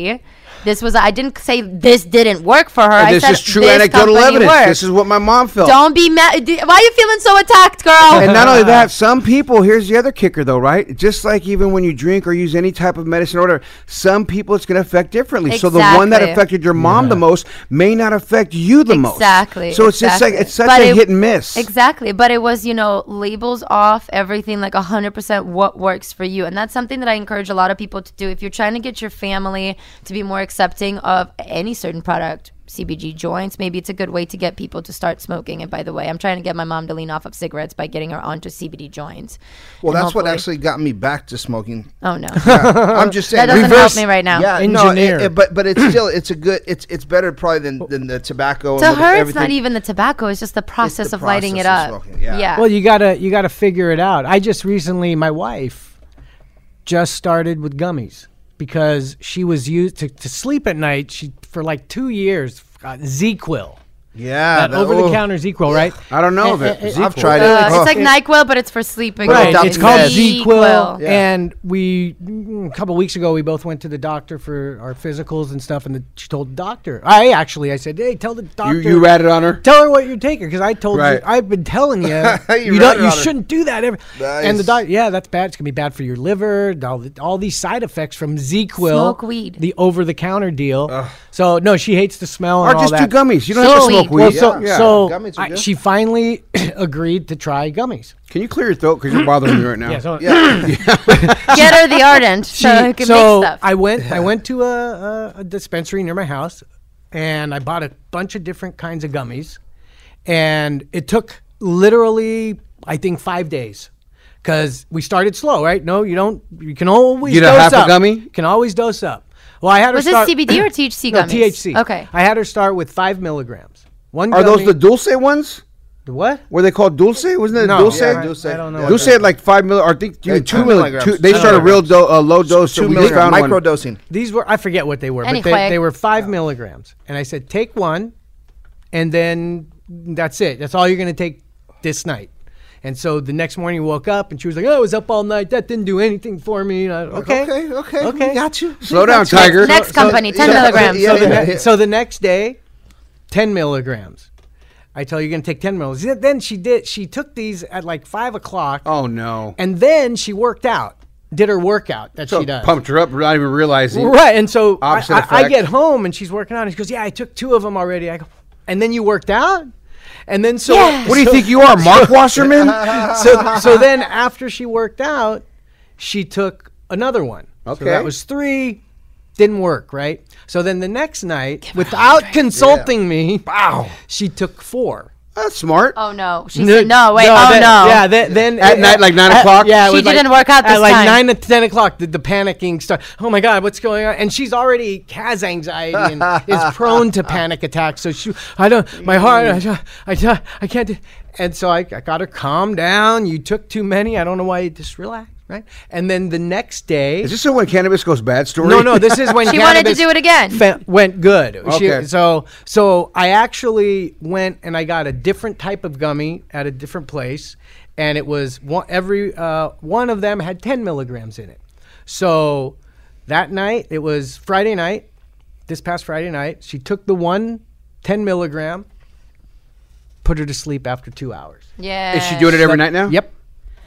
This was I didn't say this didn't work for her. And I this said is true this anecdotal evidence. works. This is what my mom felt. Don't be mad. Why are you feeling so attacked, girl? and not only that, some people, here's the other kicker though, right? Just like even when you drink or use any type of medicine or whatever, some people it's going to affect differently. So the one that affected your mom the most may not affect you the most. Exactly. So it's just like, it's such But a it- hit and miss. Exactly. But it was, you know, labels off, everything like 100% what works for you. And that's something that I encourage a lot of people to do. If you're trying to get your family to be more accepting of any certain product, CBG joints, maybe it's a good way to get people to start smoking. And by the way, I'm trying to get my mom to lean off of cigarettes by getting her onto CBD joints. Well, And that's what actually got me back to smoking. Oh, no. Yeah, I'm just saying. That doesn't help me right now. Yeah, Engineer. No, it- it- but but it's still it's a good it's it's better probably than, than the tobacco. To her, it's not even the tobacco; it's just the process the of lighting it of up. smoking, yeah. Well, you gotta you gotta figure it out. I just recently, my wife just started with gummies because she was used to, to sleep at night. She for like two years got ZzzQuil. Yeah, that that- over the oh. counter ZzzQuil, right? I don't know of Eh, it. eh, eh, I've tried it. Uh, Oh. it's like Nyquil, but it's for sleeping. Right, Adopted it's called meds. ZzzQuil, Yeah. and we mm, a couple weeks ago we both went to the doctor for our physicals and stuff, and the, she told the doctor. I actually I said, hey, tell the doctor. you, you ratted on her? Tell her what you're taking because I told Right. you I've been telling you You you, don't you shouldn't do that ever. And the doctor, yeah, that's bad. It's gonna be bad for your liver. All, the, all these side effects from ZzzQuil, Smoke weed. the over-the-counter deal. So no, she hates the smell Or and all just do that. gummies. You don't So have to smoke weed. Well, so, Yeah. so Gummies I- she finally agreed to try gummies. Can you clear your throat because you're bothering me right now? Yeah, so, Get her the ardent so She- it can so make stuff. I went. I went to a, a, a dispensary near my house, and I bought a bunch of different kinds of gummies, and it took literally, I think, five days. Because we started slow, right? No, you don't. You can always Get a dose half a gummy? You can always dose up. Well, I had Was her this. CBD or THC no, gummies? THC. Okay. I had her start with five milligrams. One. Are those the dulce ones? the what? Were they called dulce? Wasn't it No, dulce? yeah, I- Dulce. I don't know. Yeah. Dulce had like five mil, or I think Yeah, two two milligrams. milligrams. Two, they Two started a real do, uh, low dose. so Two we just milligram found micro one. dosing. These were I forget what they were, but Anyway. they, they were five milligrams. And I said, take one, and then that's it. That's all you're gonna take this night. And so the next morning, we woke up, and she was like, "Oh, I was up all night. That didn't do anything for me." And I, okay, Okay, okay, okay. we got you. Slow down, Tiger. Next company, 10 milligrams. Yeah, so, the yeah, ne- yeah. so the next day, ten milligrams. I tell you, you're gonna take ten milligrams. Then she did. She took these at like five o'clock, Oh no! and then she worked out. Did her workout that So she does. pumped her up, not even realizing. Right, and so I, I, I get home and she's working out, and she goes, "Yeah, I took two of them already." I go, "And then you worked out?" And then so Yeah. What do you think you are, Mark Wasserman? so so then after she worked out, she took another one. Okay. so that was three. Didn't work, right? So then the next night, without consulting me, wow, she took four. That's smart. oh no, she said no. Wait, no, oh then- no. Yeah, then, then At night, like nine at- o'clock? Yeah, She didn't work out at like time. nine to ten o'clock. The, the panicking start. Oh my god, what's going on? And she's already has anxiety and is prone to panic attacks. So she, I don't, my heart, I, I, I can't. do- And so I, I got her calm down. You took too many. I don't know why. You just relax, right? And then the next day, Is this a when cannabis goes bad story? no, no, this is when She wanted to do it again. fe- went good. She- Okay. so, so I actually went and I got a different type of gummy at a different place, and it was one every uh, one of them had ten milligrams in it. So that night, it was Friday night. This past Friday night, she took the one 10 milligram, put her to sleep after two hours. Yeah. Is she doing it every night now? Yep.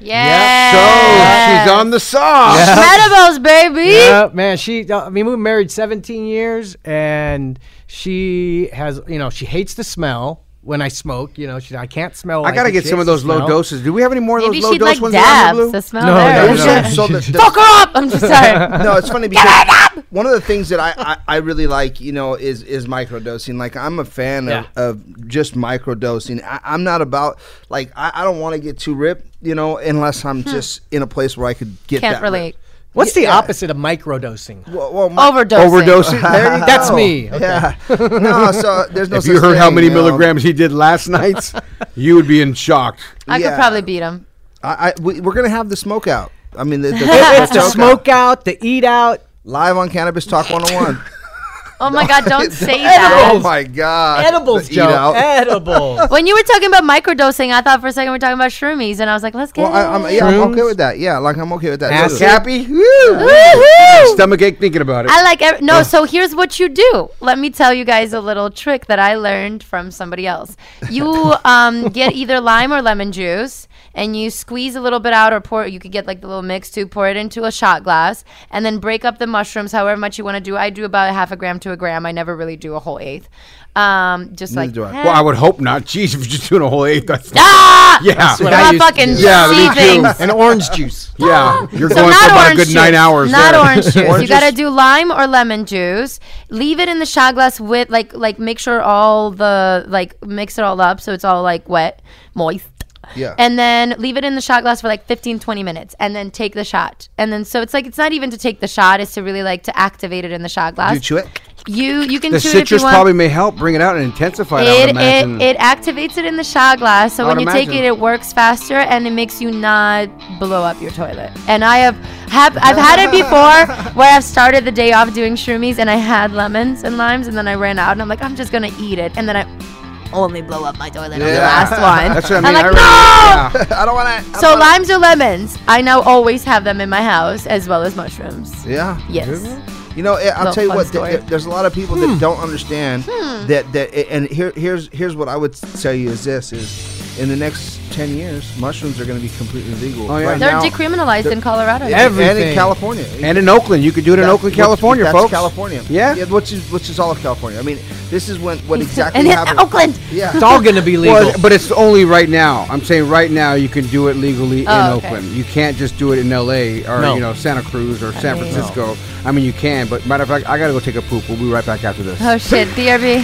Yeah. So Yes. she's on the sauce. Edibles, baby. Yeah, man. She, uh, I mean, we were married 17 years, and she has, you know, she hates the smell when I smoke. You know, she, I can't smell. I like gotta it. get She some of those low smell. doses. Do we have any more of Maybe those low she'd dose like ones? in Honolulu? dabs. The smell No, there. no, no. So the- the- Fuck her up. I'm just sorry. no, it's funny because one of the things that I, I, I really like, you know, is is microdosing. Like I'm a fan Yeah. of, of just microdosing. I, I'm not about like I, I don't want to get too ripped, you know, unless I'm just in a place where I could get Hmm. Can't that relate. Ripped. What's the Yeah. opposite of microdosing? Well, well, my- Overdosing. Overdosing. That's me. Okay. Yeah. no, so there's no. if you such heard how many you know. milligrams he did last night, you would be in shock. I Yeah. could probably beat him. I, I we, we're gonna have the smoke out. I mean, the, the, It's the toke out. smoke out, the eat out. live on Cannabis Talk 101. Oh my god, don't say that. oh my god, Edibles, The eat Joe. out. Edibles. When you were talking about microdosing, I thought for a second we are talking about shroomies, and I was like, let's get Well, I, I'm, yeah, I'm okay with that. Yeah, like I'm okay with that. Acid. too. Cappy, Woohoo! stomach ache thinking about it. I like ev- no. So here's what you do. Let me tell you guys a little trick that I learned from somebody else. You um, get either lime or lemon juice, and you squeeze a little bit out, or pour. You could get like the little mix too. Pour it into a shot glass, and then break up the mushrooms however much you want to do. I do about a half a gram to a gram. I never really do a whole eighth. Um, just Neither like do I. eh. well, I would hope not. Jeez, if you're just doing a whole eighth, that's Ah! yeah, That's what You're I used to fucking do. Yeah, me see too. and orange juice. yeah. You're So going not for about a orange good nine hours. Not there. orange juice. Orange you gotta do lime or lemon juice. Leave it in the shot glass with like like make sure all the like mix it all up so it's all like wet, moist. Yeah. And then leave it in the shot glass for like 15 20 minutes and then take the shot. And then so it's like it's not even to take the shot, it's to really like to activate it in the shot glass. You chew it? You you can The chew it if you citrus want. probably may help bring it out and intensify it. I would it, it, it activates it in the shot glass, so I when would you take it, it works faster and it makes you not blow up your toilet. And I have have I've had it before where I've started the day off doing shroomies and I had lemons and limes and then I ran out and I'm like I'm just gonna eat it and then I only blow up my toilet on the last one. That's what I I'm like I no. yeah. I don't want to. So limes or lemons, I now always have them in my house as well as mushrooms. Yeah. Yes. You know, eh, I'll Little tell you what. story. th- there's a lot of people that don't understand that that. And here, here's here's what I would tell you is this: is in the next ten years, mushrooms are going to be completely legal. Oh, yeah. Right They're now, decriminalized in Colorado. Yeah, and in Everything. California. and in Oakland, you could do it in Oakland, California, that's folks. California. Yeah. which is which is all of California. I mean, this is when what exactly and in happened. Oakland. Yeah. It's all going to be legal. Well, but it's only right now. I'm saying right now you can do it legally Oh, in okay. Oakland. You can't just do it in L.A. or No. you know Santa Cruz or San mean- Francisco. I mean you can, but matter of fact, I gotta go take a poop. We'll be right back after this. Oh shit, BRB.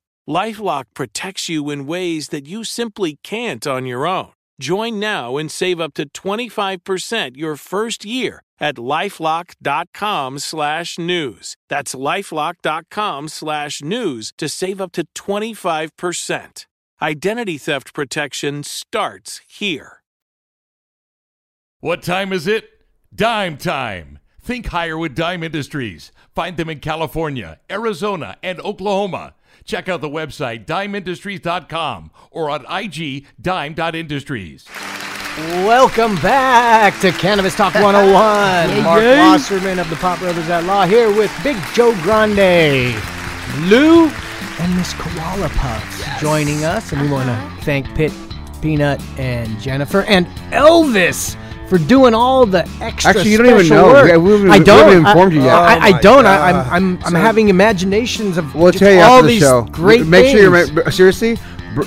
Lifelock protects you in ways that you simply can't on your own. Join now and save up to 25% your first year at lifelock.com slash news. That's lifelock.com slash news to save up to 25%. Identity theft protection starts here. What time is it? Dime time. Think higher with Dime Industries. Find them in California, Arizona, and Oklahoma. Check out the website dimeindustries.com or on IG dime.industries. Welcome back to Cannabis Talk 101. Mark yay. Wasserman of the Pot Brothers at Law here with Big Joe Grande, Lou, and Miss Koala Puffs joining us. And we want to uh-huh. thank Pit, Peanut, and Jennifer, and Elvis for doing all the extra Actually, you don't even special know. work. Yeah, we haven't- I don't. haven't informed you yet. I, I, Oh I don't. I, I'm, I'm, I'm So- having imaginations of We'll just tell you all after the these show. great make things. sure you remember, seriously.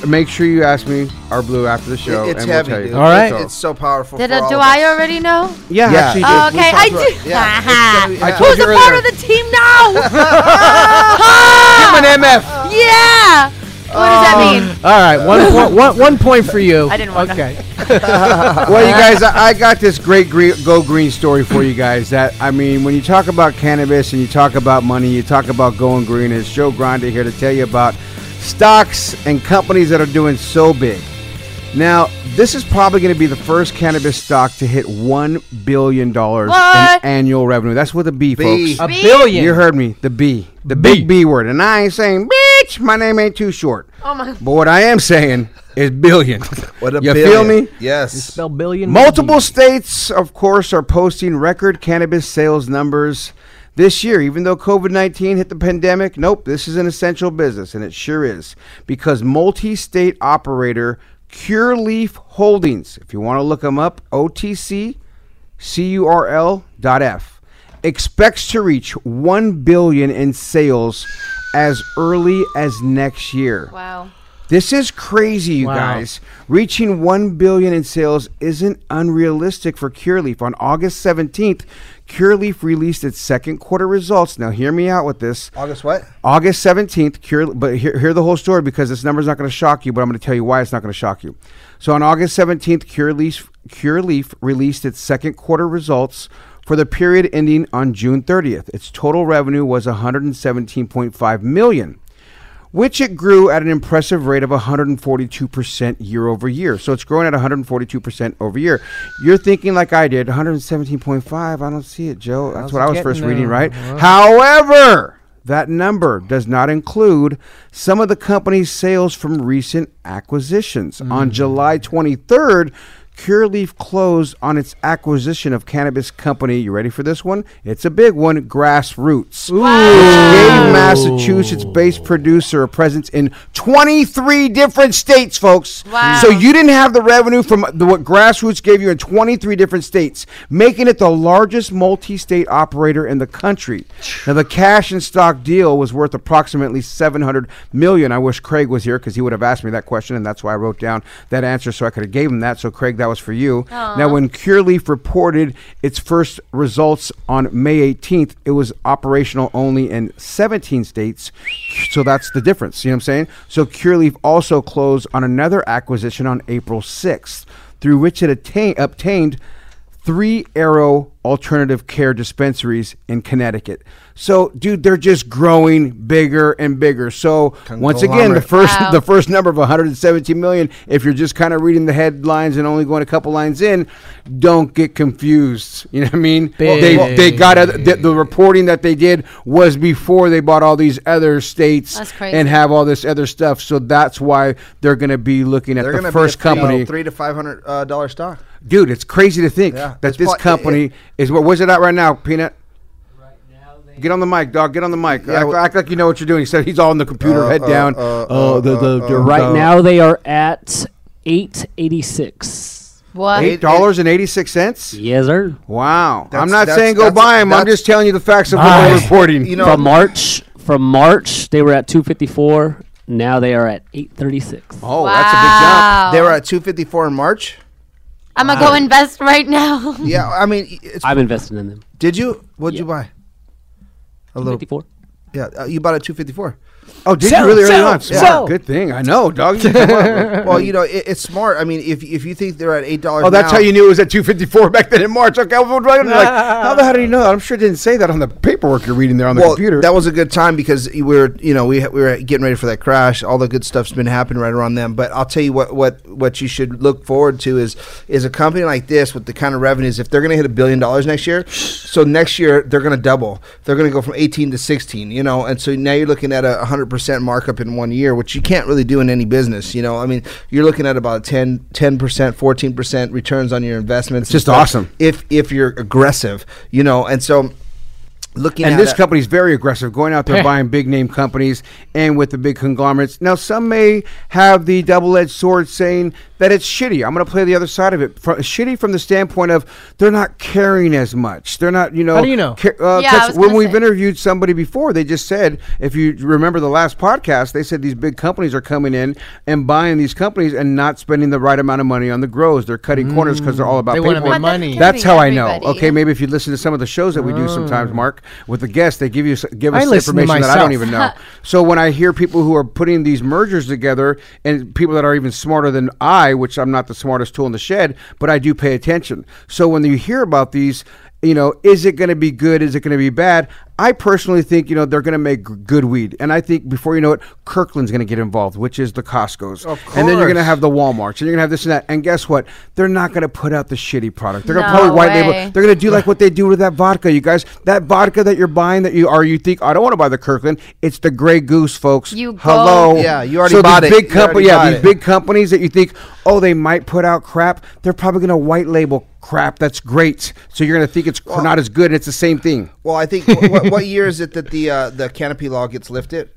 Make sure you ask me our blue after the show. it's and heavy, we'll tell dude. All right. It's, it's so powerful. Did for uh, do of I us. already know? Yeah, Yeah. actually, Oh, did. okay, I do. about. Yeah, it's gonna be- I yeah. told Who's you a part of the team now? Give him an MF. yeah. What does that mean? Um, all right, one point, one, one point for you. I didn't want to. Okay. well, you guys, I, I got this great green, go green story for you guys. That I mean, when you talk about cannabis and you talk about money, you talk about going green. It's Joe Grande here to tell you about stocks and companies that are doing so big. Now, this is probably going to be the first cannabis stock to hit one billion dollars in annual revenue. That's with a B, B. folks. A B? billion. You heard me, the B, the B. big B word, and I ain't saying bitch. My name ain't too short. Oh my. But what I am saying is billion. What a you billion. feel me? Yes. Spell billion. Multiple a B. states, of course, are posting record cannabis sales numbers this year. Even though COVID 19 hit the pandemic, nope, this is an essential business, and it sure is. Because multi state operator Curaleaf Holdings, if you want to look them up, OTC CURL.F, expects to reach 1 billion in sales as early as next year. Wow. This is crazy, you Wow. guys. Reaching 1 billion in sales isn't unrealistic for Curaleaf. On August 17th, Curaleaf released its second quarter results. Now hear me out with this. August what? August 17th, Cure, but hear, hear the whole story because this number's not going to shock you, but I'm going to tell you why it's not going to shock you. So on August 17th, Curaleaf, Curaleaf released its second quarter results for the period ending on June 30th. Its total revenue was 117.5 million, which it grew at an impressive rate of 142% year over year. So it's growing at 142% over year. You're thinking like I did, 117.5. I don't see it, Joe. That's How's what I was first reading, right? Well. However, that number does not include some of the company's sales from recent acquisitions. On July 23rd, Curaleaf closed on its acquisition of cannabis company. You ready for this one? It's a big one, Grassroots. Which gave Massachusetts-based producer a presence in 23 different states, folks. Wow. So you didn't have the revenue from the, what Grassroots gave you in 23 different states, making it the largest multi-state operator in the country. Now the cash and stock deal was worth approximately 700 million. I wish Craig was here because he would have asked me that question, and that's why I wrote down that answer so I could have gave him that. So Craig, that was for you. Now when Curaleaf reported its first results on May 18th, it was operational only in 17 states. So that's the difference. You know what I'm saying? So Curaleaf also closed on another acquisition on April 6th, through which it attain, obtained three Arrow alternative care dispensaries in Connecticut. So, dude, they're just growing bigger and bigger. So, once again, the first Wow. the first number of 117 million. If you're just kind of reading the headlines and only going a couple lines in, don't get confused. You know what I mean? They Big. they got other, the, the reporting that they did was before they bought all these other states and have all this other stuff. So that's why they're going to be looking at They're the gonna first be a three, company. three to five hundred uh, dollar stock. Dude, it's crazy to think Yeah, that it's this pro- company is what was it at right now, Peanut? Get on the mic, dog. Get on the mic. Yeah, act, well- act like you know what you're doing. He said he's all on the computer, Uh, head uh, down. uh, Oh, uh, the the, uh, the uh, Right the- now they are at eight eighty six. What? eight dollars and eighty six cents. Yes, sir. Wow. That's- I'm not that's- saying go buy them. I'm just telling you the facts of what they're reporting. You know, From March, from March they were at two fifty four. Now they are at eight thirty six. oh, that's a big jump. They were at two fifty four in March. I'm gonna go invest right now. Yeah, I mean, it's, I'm invested in them. did you? What'd you buy? A little. Fifty four. Yeah, uh, you bought a two fifty four. Oh, did Sell, you really early on? Smart. sell. Good thing. I know, dog. You come up. well, you know, it, it's smart. I mean, if if you think they're at eight dollars, Oh, that's how you knew it was at 254 back then in March. Okay, I was wondering, like, how the hell did you know that? I'm sure it didn't say that on the paperwork you're reading there on the well, computer. that was a good time because we were, you know, we we were getting ready for that crash. All the good stuff's been happening right around them. But I'll tell you what, what what you should look forward to is is a company like this with the kind of revenues. If they're going to hit a billion dollars next year, so next year they're going to double. They're going to go from 18 to 16. You know, and so now you're looking at a 100 percent markup in one year, which you can't really do in any business. You know, I mean, you're looking at about 10 10%, 14 percent returns on your investments. It's just and awesome. if if you're aggressive. You know, and so. Looking and at this a- company's very aggressive, going out there buying big name companies and with the big conglomerates. Now, some may have the double edged sword saying that it's shitty. I'm going to play the other side of it. Fro- shitty from the standpoint of they're not caring as much. They're not, you know. How do you know? ca- uh, Yeah, I 'cause was when we've say. interviewed somebody before, they just said, if you remember the last podcast, they said these big companies are coming in and buying these companies and not spending the right amount of money on the grows. They're cutting corners because they're all about They paperwork. make money. can That's be how I know. Okay, maybe if you listen to some of the shows that we do sometimes, Mark, with the guests, they give you give us information that I don't even know. so when I hear people who are putting these mergers together and people that are even smarter than I, which I'm not the smartest tool in the shed, but I do pay attention. So when you hear about these, you know, is it going to be good? Is it going to be bad? I personally think you know they're going to make good weed, and I think before you know it, Kirkland's going to get involved, which is the Costco's, Of and then you're going to have the WalMarts, and you're going to have this and that. And guess what? They're not going to put out the shitty product. They're going to No probably white way. label. They're going to do like what they do with that vodka, you guys. That vodka that you're buying that you are you think I don't want to buy the Kirkland. It's the Grey Goose, folks. You go- Hello. Yeah, you already so bought these it. Big company, yeah, these it. big companies that you think, oh, they might put out crap. They're probably going to white label crap. That's great. So you're going to think it's not as good. and It's the same thing. Well, I think wh- what, what year is it that the uh, the canopy law gets lifted?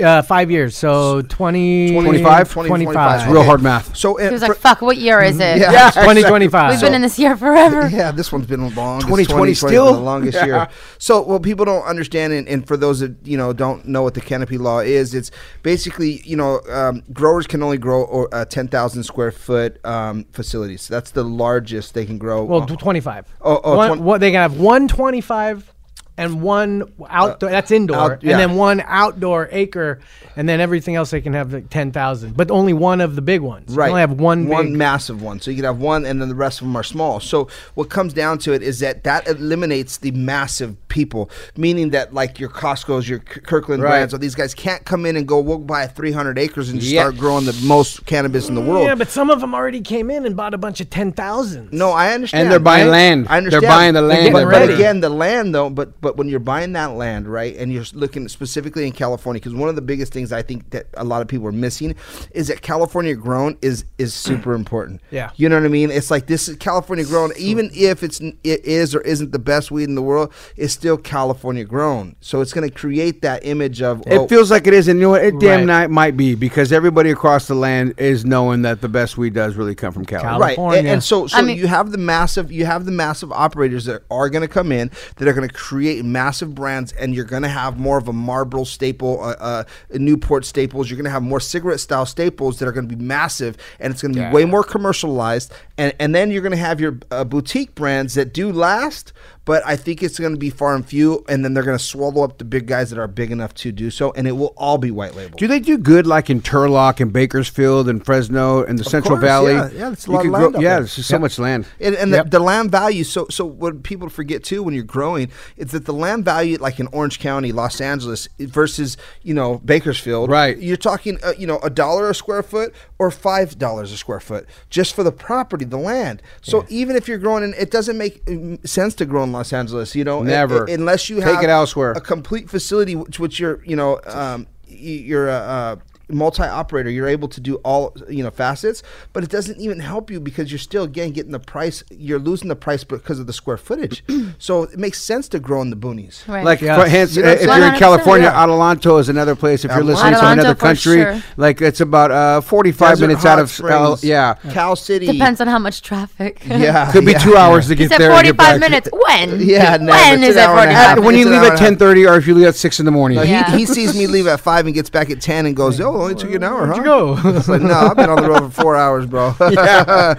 Uh, five years, so 20, 25? 25. It's real hard math. So He uh, was like, "Fuck, what year is it?" Yeah. Yeah, 2025. We've been in this year forever. Yeah, this one's been long. 2020 still the longest Yeah. year. So, what people don't understand, and, and for those that you know don't know what the canopy law is, it's basically you know um, growers can only grow or, uh, ten thousand square foot um, facilities. That's the largest they can grow. Well, Uh, 25. Oh, oh, one, twen- what, they can have one 25 and one outdoor. that's indoor. Uh, out- yeah. And then one outdoor acre. And then everything else they can have like 10,000. But only one of the big ones. You Right. only have one, one big. massive one. So you can have one, and then the rest of them are small. So what comes down to it is that that eliminates the massive people, meaning that like your Costco's, your Kirkland Right. brands, or these guys can't come in and go, we'll buy 300 acres and just Yeah. start growing the most cannabis in the world. Yeah, but some of them already came in and bought a bunch of 10,000. No, I understand. And they're buying right? land. I understand. They're buying the land. But, but again, the land though, but but when you're buying that land, right, and you're looking specifically in California, because one of the biggest things I think that a lot of people are missing is that California grown is is super important. Yeah. you know what I mean. It's like this is California grown, even if it's it is or isn't the best weed in the world, it's still California grown. So it's going to create that image of oh, It feels like it is, and you know what? It damn Right. night might be because everybody across the land is knowing that the best weed does really come from California. Cali- right and, and so so I mean- you have the massive you have the massive operators that are going to come in that are going to create massive brands and you're going to have more of a marlboro staple uh, uh newport staples. You're going to have more cigarette style staples that are going to be massive and it's going to be way more commercialized and and then you're going to have your uh, boutique brands that do last but I think it's going to be far and few, and then they're going to swallow up the big guys that are big enough to do so, and it will all be white label. Do they do good like in Turlock and Bakersfield and Fresno and the Central course, Valley? yeah. Yeah, it's a lot of land Yeah, there's just so much land. And, and the, the land value. So, so what people forget too when you're growing is that the land value, like in Orange County, Los Angeles, versus you know Bakersfield, Right. You're talking, uh, you know, a dollar a square foot or five dollars a square foot just for the property, the land. So even if you're growing, in, it doesn't make mm, sense to grow in Los Angeles. You know, Never. i- unless you Take have it elsewhere. a complete facility, which, which you're, you know, um, you're a. Uh, multi-operator you're able to do all you know facets but it doesn't even help you because you're still again getting the price you're losing the price because of the square footage so it makes sense to grow in the boonies Right. Like Yeah. for hence, You know if you're in California, yeah. Adelanto is another place. If you're Adelanto. listening to another country, sure. like it's about uh, 45 Desert minutes out of uh, yeah. Cal City Depends on how much traffic. yeah Could be yeah, two hours to get said there. and get 45 minutes. When? Yeah, never. When It's is an it hour and a 45. Uh, when you leave at and a half. 10:30 or if you leave at six in the morning. No, Yeah. he, he sees me leave at five and gets back at ten and goes, "Oh, Only took you an hour, Where'd huh? you go? It's like, no, I've been on the road for four hours, bro. I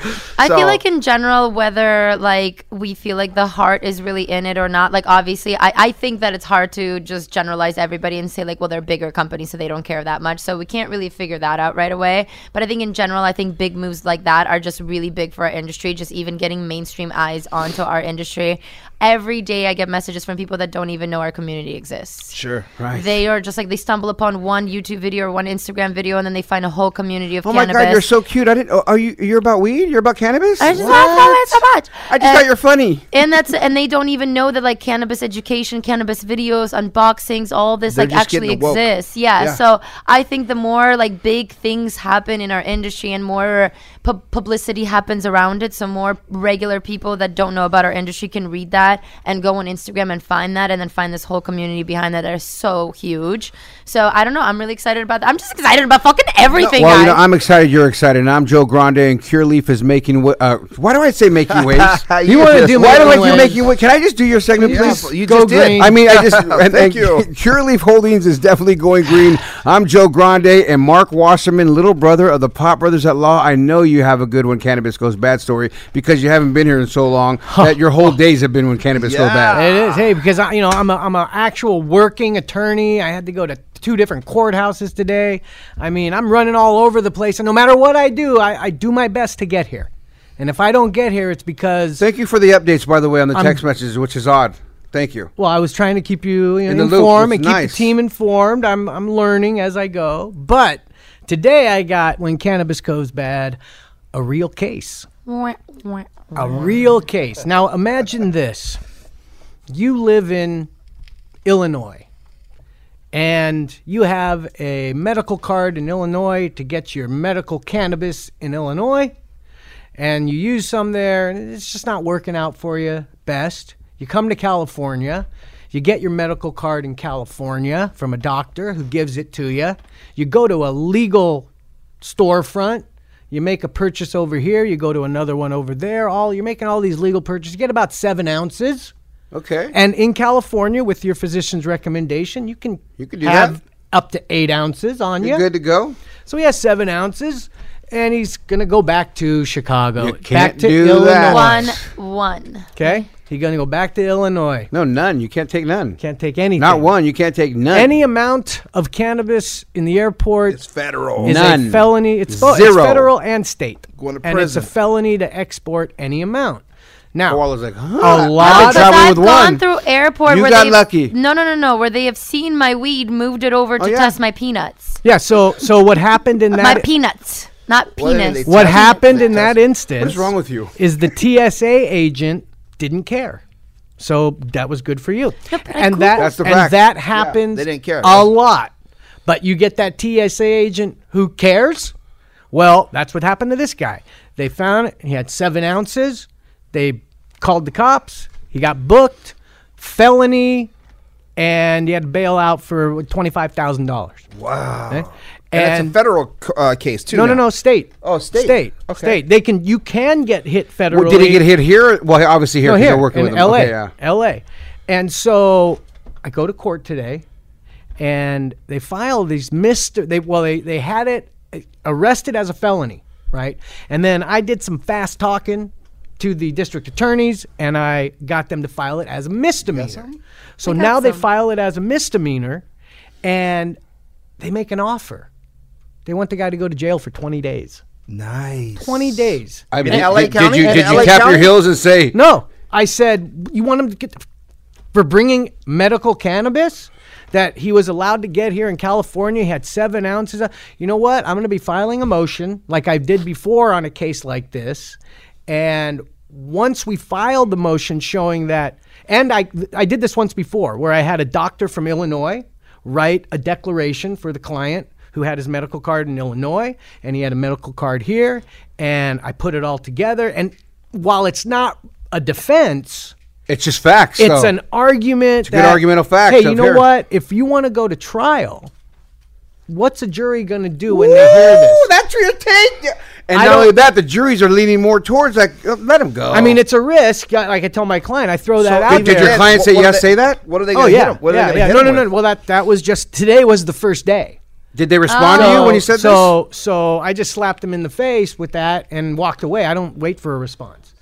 So- feel like in general, whether like we feel like the heart is really in it or not, like obviously, I, I think that it's hard to just generalize everybody and say like, well, they're bigger companies, so they don't care that much. So we can't really figure that out right away. But I think in general, I think big moves like that are just really big for our industry. Just even getting mainstream eyes onto our industry. Every day, I get messages from people that don't even know our community exists. Sure. Right. They are just like they stumble upon one YouTube video or one Instagram video, and then they find a whole community of Oh my. God, you're so cute. I didn't. Oh, are you? You're about weed? You're about cannabis? I just love it so much. I just And- thought you're funny. and that's and they don't even know that like cannabis education, cannabis videos, unboxings, all this They're like actually exists. Yeah. Yeah. So I think the more like big things happen in our industry and more pu- publicity happens around it, so more regular people that don't know about our industry can read that and go on Instagram and find that, and then find this whole community behind that that is so huge. So I don't know. I'm really excited about that. I'm just excited about fucking everything, well, guys. you know, I'm excited. You're excited, and I'm Joe Grande, and Curaleaf is making. wa- Uh, why do I say making waves? You wanna do Why do I making do waves. making waves? Can I just do your segment, Yeah, please? you Go just did. green. I mean, I just. and, Thank and you. Curaleaf Holdings is definitely going green. I'm Joe Grande, and Mark Wasserman, little brother of the Pot Brothers at Law. I know you have a good when cannabis goes bad story because you haven't been here in so long that your whole days have been when cannabis goes bad. It is. Hey, because I, you know, I'm a, I'm an actual working attorney. I had to go to two different courthouses today. I mean, I'm running all over the place, and no matter what I do, I, I do my best to get here. And if I don't get here, it's because Thank you for the updates, by the way, on the I'm- text messages, which is odd. Thank you. well, I was trying to keep you, you In know, the informed It's and keep the team informed. I'm I'm learning as I go. But today I got when cannabis goes bad, a real case. A real case. Now imagine this. You live in Illinois and you have a medical card in Illinois to get your medical cannabis in Illinois and you use some there and it's just not working out for you best. You come to California, you get your medical card in California from a doctor who gives it to you. You go to a legal storefront, you make a purchase over here, you go to another one over there. All you're making all these legal purchases. You get about seven ounces. Okay. And in California, with your physician's recommendation, you can you can do have that. up to eight ounces on You're you. good to go. So he has seven ounces, and he's gonna go back to Chicago, You back can't to do Illinois. that. one, one. Okay, he's gonna go back to Illinois. No, none. You can't take none. Can't take anything. Not one. You can't take none. Any amount of cannabis in the airport It's federal. is None. a felony. It's, fo- it's Zero. federal and state, Going to and it's a felony to export any amount. Now, Koala's like, huh? a I've lot been of traveling I've with gone one. through airport You where got they've- lucky. No, no, no, no. Where they have seen my weed, moved it over oh, to Oh, yeah. test my peanuts. yeah. So, so what happened in that my that? peanuts, not penis. they what happened in that instance? What's wrong with you? Is the TSA agent didn't care. So that was good for you. but I and that That's the and fact. that happens they didn't care. a lot. But you get that TSA agent who cares. Well, that's what happened to this guy. They found it. he had seven ounces. They called the cops. He got booked, felony, and he had to bail out for twenty five thousand dollars. Wow. Okay? And, it's a federal uh, case too. no, no, now. no, state. Oh, state. State. Okay. State. They can. You can get hit federally. Well, did he get hit here? Well, obviously here No, here working in with him. LA. Okay, yeah. LA. And so I go to court today and they filed these Mr. They well they they had it uh, arrested as a felony, right? And then I did some fast talking to the district attorneys and I got them to file it as a misdemeanor. So got now they file it as a misdemeanor and they make an offer. They want the guy to go to jail for 20 days. Nice. 20 days. I mean, In LA did, County? Did you, In did you LA tap your heels and say, No, I said you want him to get for bringing medical cannabis that he was allowed to get here in California. He had seven ounces. Of, you know what? I'm going to be filing a motion like I did before on a case like this, and once we filed the motion showing that, and I I did this once before where I had a doctor from Illinois write a declaration for the client who had his medical card in Illinois and he had a medical card here and I put it all together and while it's not a defense it's just facts? it's so. an argument a good that, argument of facts hey you know here. what if you want to go to trial what's a jury going to do when they hear this Ooh, that's your take. And I not only that, the juries are leaning more towards like, uh, let him go. I mean, it's a risk. Like I tell my client, I throw that out did, did there. your client say What- what yes? they- say that? What are they oh going to yeah, hit him? What are yeah, they gonna yeah. hit No, him no, no. Well, that that was just today was the first day. Did they respond to you oh, when you said this? so, So I just slapped him in the face with that and walked away. I don't wait for a response.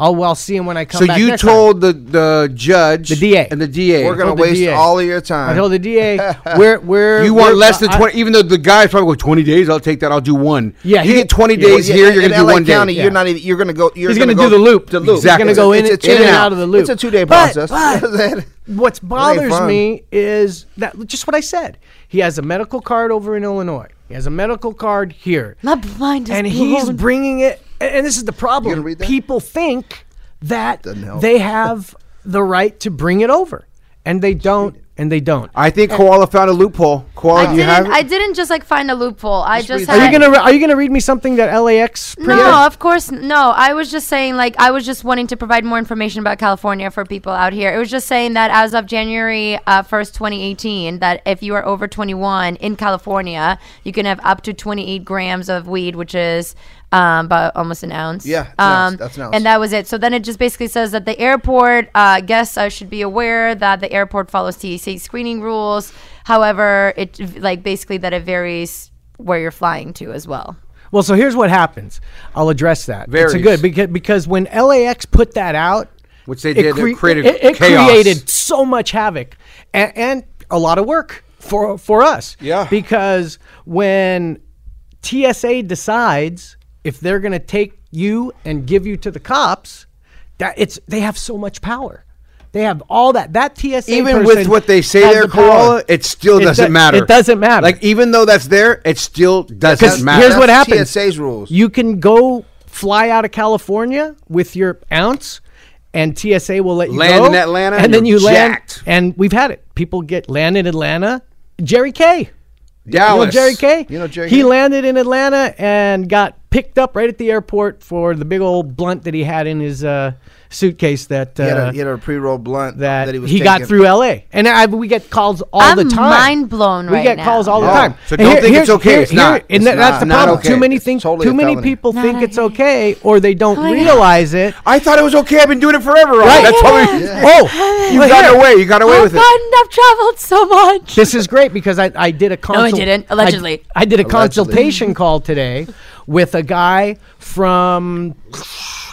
I'll well see him when I come So back. you next time. told the the judge, The DA. and the DA. We're gonna waste DA. all of your time. I told the DA we're we're you want we're- less than I- twenty, even though the guy's probably go twenty days. I'll take that. I'll do one. Yeah, you he- get twenty yeah, days Yeah, here. in- You're in gonna do LA one County, day. you're not even. You're gonna go. You're He's gonna, gonna go do the loop. The loop. Exactly. He's gonna go in, It's a in and two-day- out of the loop. It's a two-day process. but what bothers me is that just what I said. He has a medical card over in Illinois. He has a medical card here. My mind is and he's bringing it. And and this is the problem. gonna read that? People think that they have the right to bring it over, and they don't. And they don't. I think Koala found a loophole. Koala, I do you have didn't. it? I didn't just like find a loophole. I just. Are you had- gonna Are you gonna read me something that LAX printed? No, of course no. I was just saying, like, I was just wanting to provide more information about California for people out here. It was just saying that as of January uh, 1st, 2018, that if you are over 21 in California, you can have up to 28 grams of weed, which is um, about almost an ounce. Yeah, it's an ounce. Um, That's an ounce. And that was it. So then it just basically says that the airport uh, guests uh, should be aware that the airport follows TSA screening rules. However, it like basically that it varies where you're flying to as well. Well, so here's what happens. I'll address that. It's a good because because when LAX put that out, Which they did, it created it, it chaos. created so much havoc and, and a lot of work for for us. Yeah. Because when TSA decides if they're going to take you and give you to the cops, that it's they have so much power. They have all that. That TSA even with what they say has there, the power. Koala, it still It doesn't do- matter. It doesn't matter. Like even though that's there, it still doesn't matter. here's what That's happens. TSA's rules. You can go fly out of California with your ounce, and TSA will let you Land go. in Atlanta and and then you you're land. jacked. And we've had it. People get landed in Atlanta. Jerry K. You know Dallas. Jerry K. You know Jerry He K? landed in Atlanta and got picked up right at the airport for the big old blunt that he had in his uh, suitcase. That He had, uh, a, he had a pre-roll blunt that, that he was he got through L.A. And I, we get calls all I'm the time. mind blown right? We right get now. calls all the time. So And don't think it's here's- okay. It's not. and It's that- that's the not. Not problem. okay. Too many It's think, totally too many people Not think it's okay. okay, or they don't Oh, yeah. realize it. I thought it was okay. I've been doing it forever. Right. That's probably. Oh, You got away. You got away I've with it. I've traveled so much. This is great because I, I did a consult- didn't. Allegedly. I, did a consultation call today with a guy from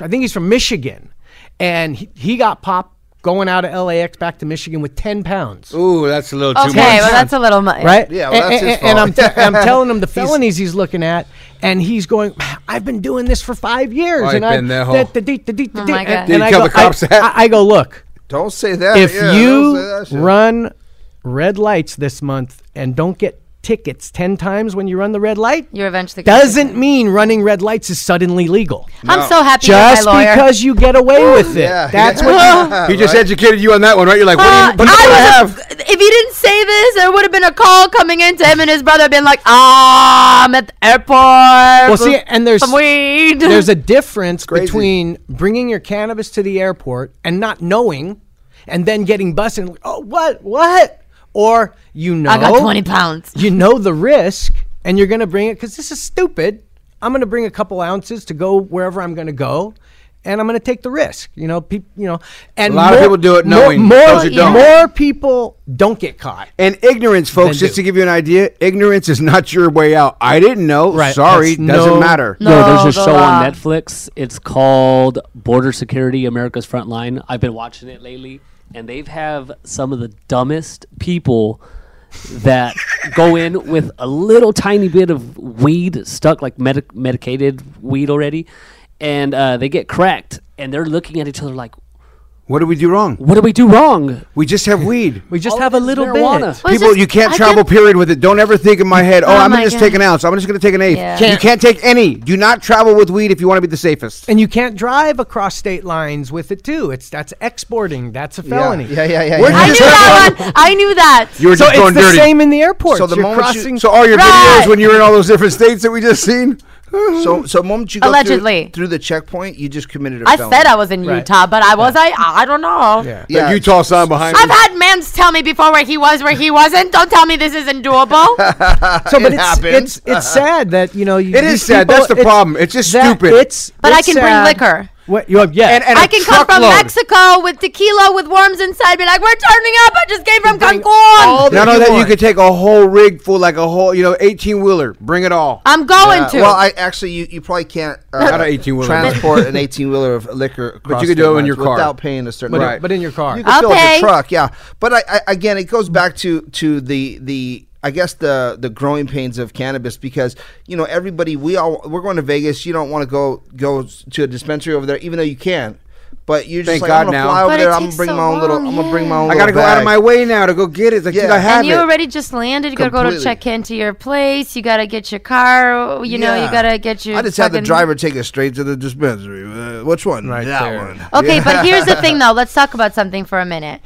I think he's from Michigan, and he, he got popped going out of LAX back to Michigan with ten pounds. Ooh, that's a little too Okay, much. Okay, well that's a little much. Right? Yeah, well, and, that's his and- and I'm, fault. te- I'm telling him the felonies he's looking at, and he's going, I've been doing this for five years. I've and I, been there, ho. da- da- dee- da- dee- Oh dee- my God. Did he I tell go- the cops I- that? I, I go, look, Don't say that. if yeah, you say that run red lights this month and don't get tickets 10 times when you run the red light, You're eventually gonna doesn't mean running red lights is suddenly legal. I'm so happy Just with my lawyer. because you get away with it. Yeah, That's yeah. what He just Right. educated you on that one, right? You're like, what do Uh, you, what do I wanna have? if he didn't say this, there would have been a call coming into him and his brother been like, "Ah, I'm at the airport." Well, see, and there's weed. there's a difference between bringing your cannabis to the airport and not knowing, and then getting busted. and, Oh, what? What? Or you know, I got 20 pounds. You know the risk, and you're going to bring it because this is stupid. I'm going to bring a couple ounces to go wherever I'm going to go. And I'm going to take the risk, you know. Peop, you know, and A lot of people do it knowing, More, those who more, don't. more people don't get caught. And ignorance, folks, Then just do. to give you an idea, ignorance is not your way out. I didn't know. Right, Sorry, that's doesn't no- matter. No. Yo, there's a the show law. on Netflix. It's called Border Security: America's Frontline. I've been watching it lately, and they've have some of the dumbest people that go in with a little tiny bit of weed stuck, like medic- medicated weed already, and uh, they get cracked, and they're looking at each other like, What did we do wrong? "What did we do wrong?" We just have weed. We just All have a little marijuana. bit. Well, People, just- you can't I travel, can't- period, with it. Don't ever think in my head, oh, Oh I'm my going to just God. take an ounce. I'm just going to take an eighth. Yeah. You Can't- can't take any. Do not travel with weed if you want to be the safest. And you can't drive across state lines with it too. It's that's exporting. That's a felony. Yeah, yeah, yeah. Where'd yeah. I knew that one. I knew that. You were So just it's going the dirty. same in the airport. So the You're moment you- So all your Right. videos when you were in all those different states that we just seen? So, so the moment you go Allegedly. through, through the checkpoint, you just committed a I felony. I said I was in Right. Utah, but I was I. I don't know. yeah. That Yeah. Utah sign behind I've me. had mans tell me before where he was, where he wasn't. Don't tell me this isn't doable. So, but It it's, happens. it's it's sad that you know. You, It is these sad. people- That's the it's- problem. It's just stupid. It's But I it's can sad. bring liquor. What you have? Yeah. And, and I a can come from truckload. Mexico with tequila with worms inside. Be like, we're turning up. I just came from bring Cancun. all the- Not only you that, you want. could take a whole rig full, like a whole, you know, 18 wheeler. Bring it all. I'm going Yeah, to. Well, I actually you, you probably can't uh, Not an 18-wheeler. transport an eighteen wheeler of liquor. Across you could do it in your car. without paying a certain. but, Right. but in your car. You can I'll fill up pay. your truck, yeah. But I, I, again, it goes back to to the the I guess the the growing pains of cannabis because you know everybody we all we're going to Vegas. You don't want to go go to a dispensary over there, even though you can. But you're just Thank like God I'm gonna now. fly over But it there. I'm gonna takes bring so my own little. long, I'm gonna bring my own. I got to little go out of bag. my way now to go get it. It's like, dude, Yeah. I have and you it. already just landed. You gotta go to Completely. check into your place. You gotta get your car. You know, you Yeah. gotta get your. I just had the fucking- driver take us straight to the dispensary. Uh, which one? Right that there. one. Okay, but here's the thing, though. Let's talk about something for a minute.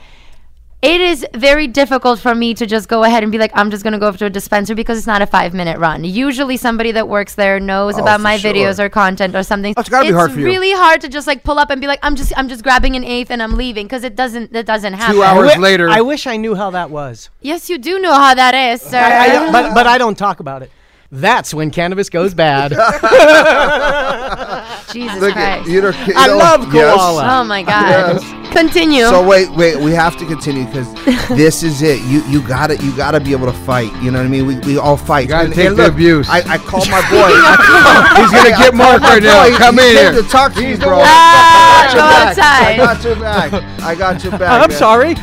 It is very difficult for me to just go ahead and be like, I'm just going to go up to a dispenser because it's not a five minute run. Usually, somebody that works there knows Oh, about my sure. videos or content or something. That's gotta be it's hard for you. really hard to just like pull up and be like, I'm just, I'm just grabbing an eighth and I'm leaving because it doesn't, it doesn't happen. Two hours I wi- later. I wish I knew how that was. Yes, you do know how that is, sir. I, I- but but I don't talk about it. That's when cannabis goes bad. Jesus Look at Christ. you know, you I know- love yes. Oh my God. Continue. So wait, wait, we have to continue because this is it. You you gotta you gotta be able to fight. You know what I mean? We, we all fight. gotta And- take and the look, abuse. I, I called my boy. I He's gonna get Mark right now. boy. Come he in here. to talk to you, bro. Ah, I go got your outside. back. I got your back. I got your back. I'm man. sorry.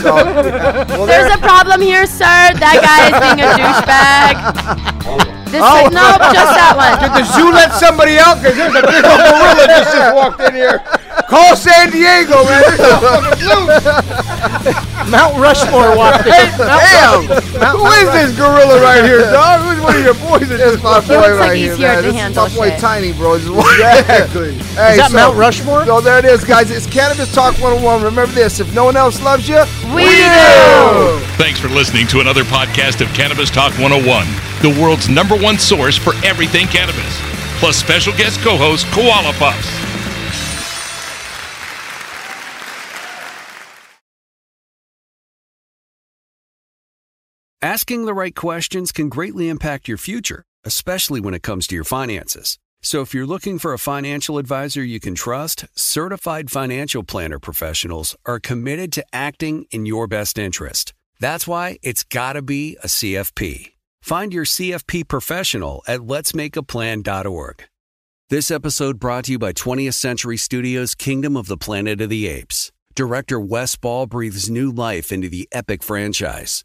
So, well, There's there- a problem here, sir. That guy is being a douchebag. This Oh. no, just that one. Did the zoo let somebody out? Because there's a big old gorilla that just walked in here. Call San Diego, man. There's a fucking zoo. Mount Rushmore walked in. Damn. Who is this gorilla right here, dog? Who's one of your boys that This just is my boy looks right like he's here, here man. to This is my boy shit. Tiny, bro. This is Exactly. Hey, Is that Mount Rushmore? So there it is, guys. It's Cannabis Talk 101. Remember this: if no one else loves you, We do. Thanks for listening to another podcast of Cannabis Talk 101, the world's number one source for everything cannabis, plus special guest co host Koala Puffs. Asking the right questions can greatly impact your future, especially when it comes to your finances. So if you're looking for a financial advisor you can trust, certified financial planner professionals are committed to acting in your best interest. That's why it's got to be a CFP. Find your CFP professional at letsmakeaplan.org. This episode brought to you by 20th Century Studios' Kingdom of the Planet of the Apes. Director Wes Ball breathes new life into the epic franchise.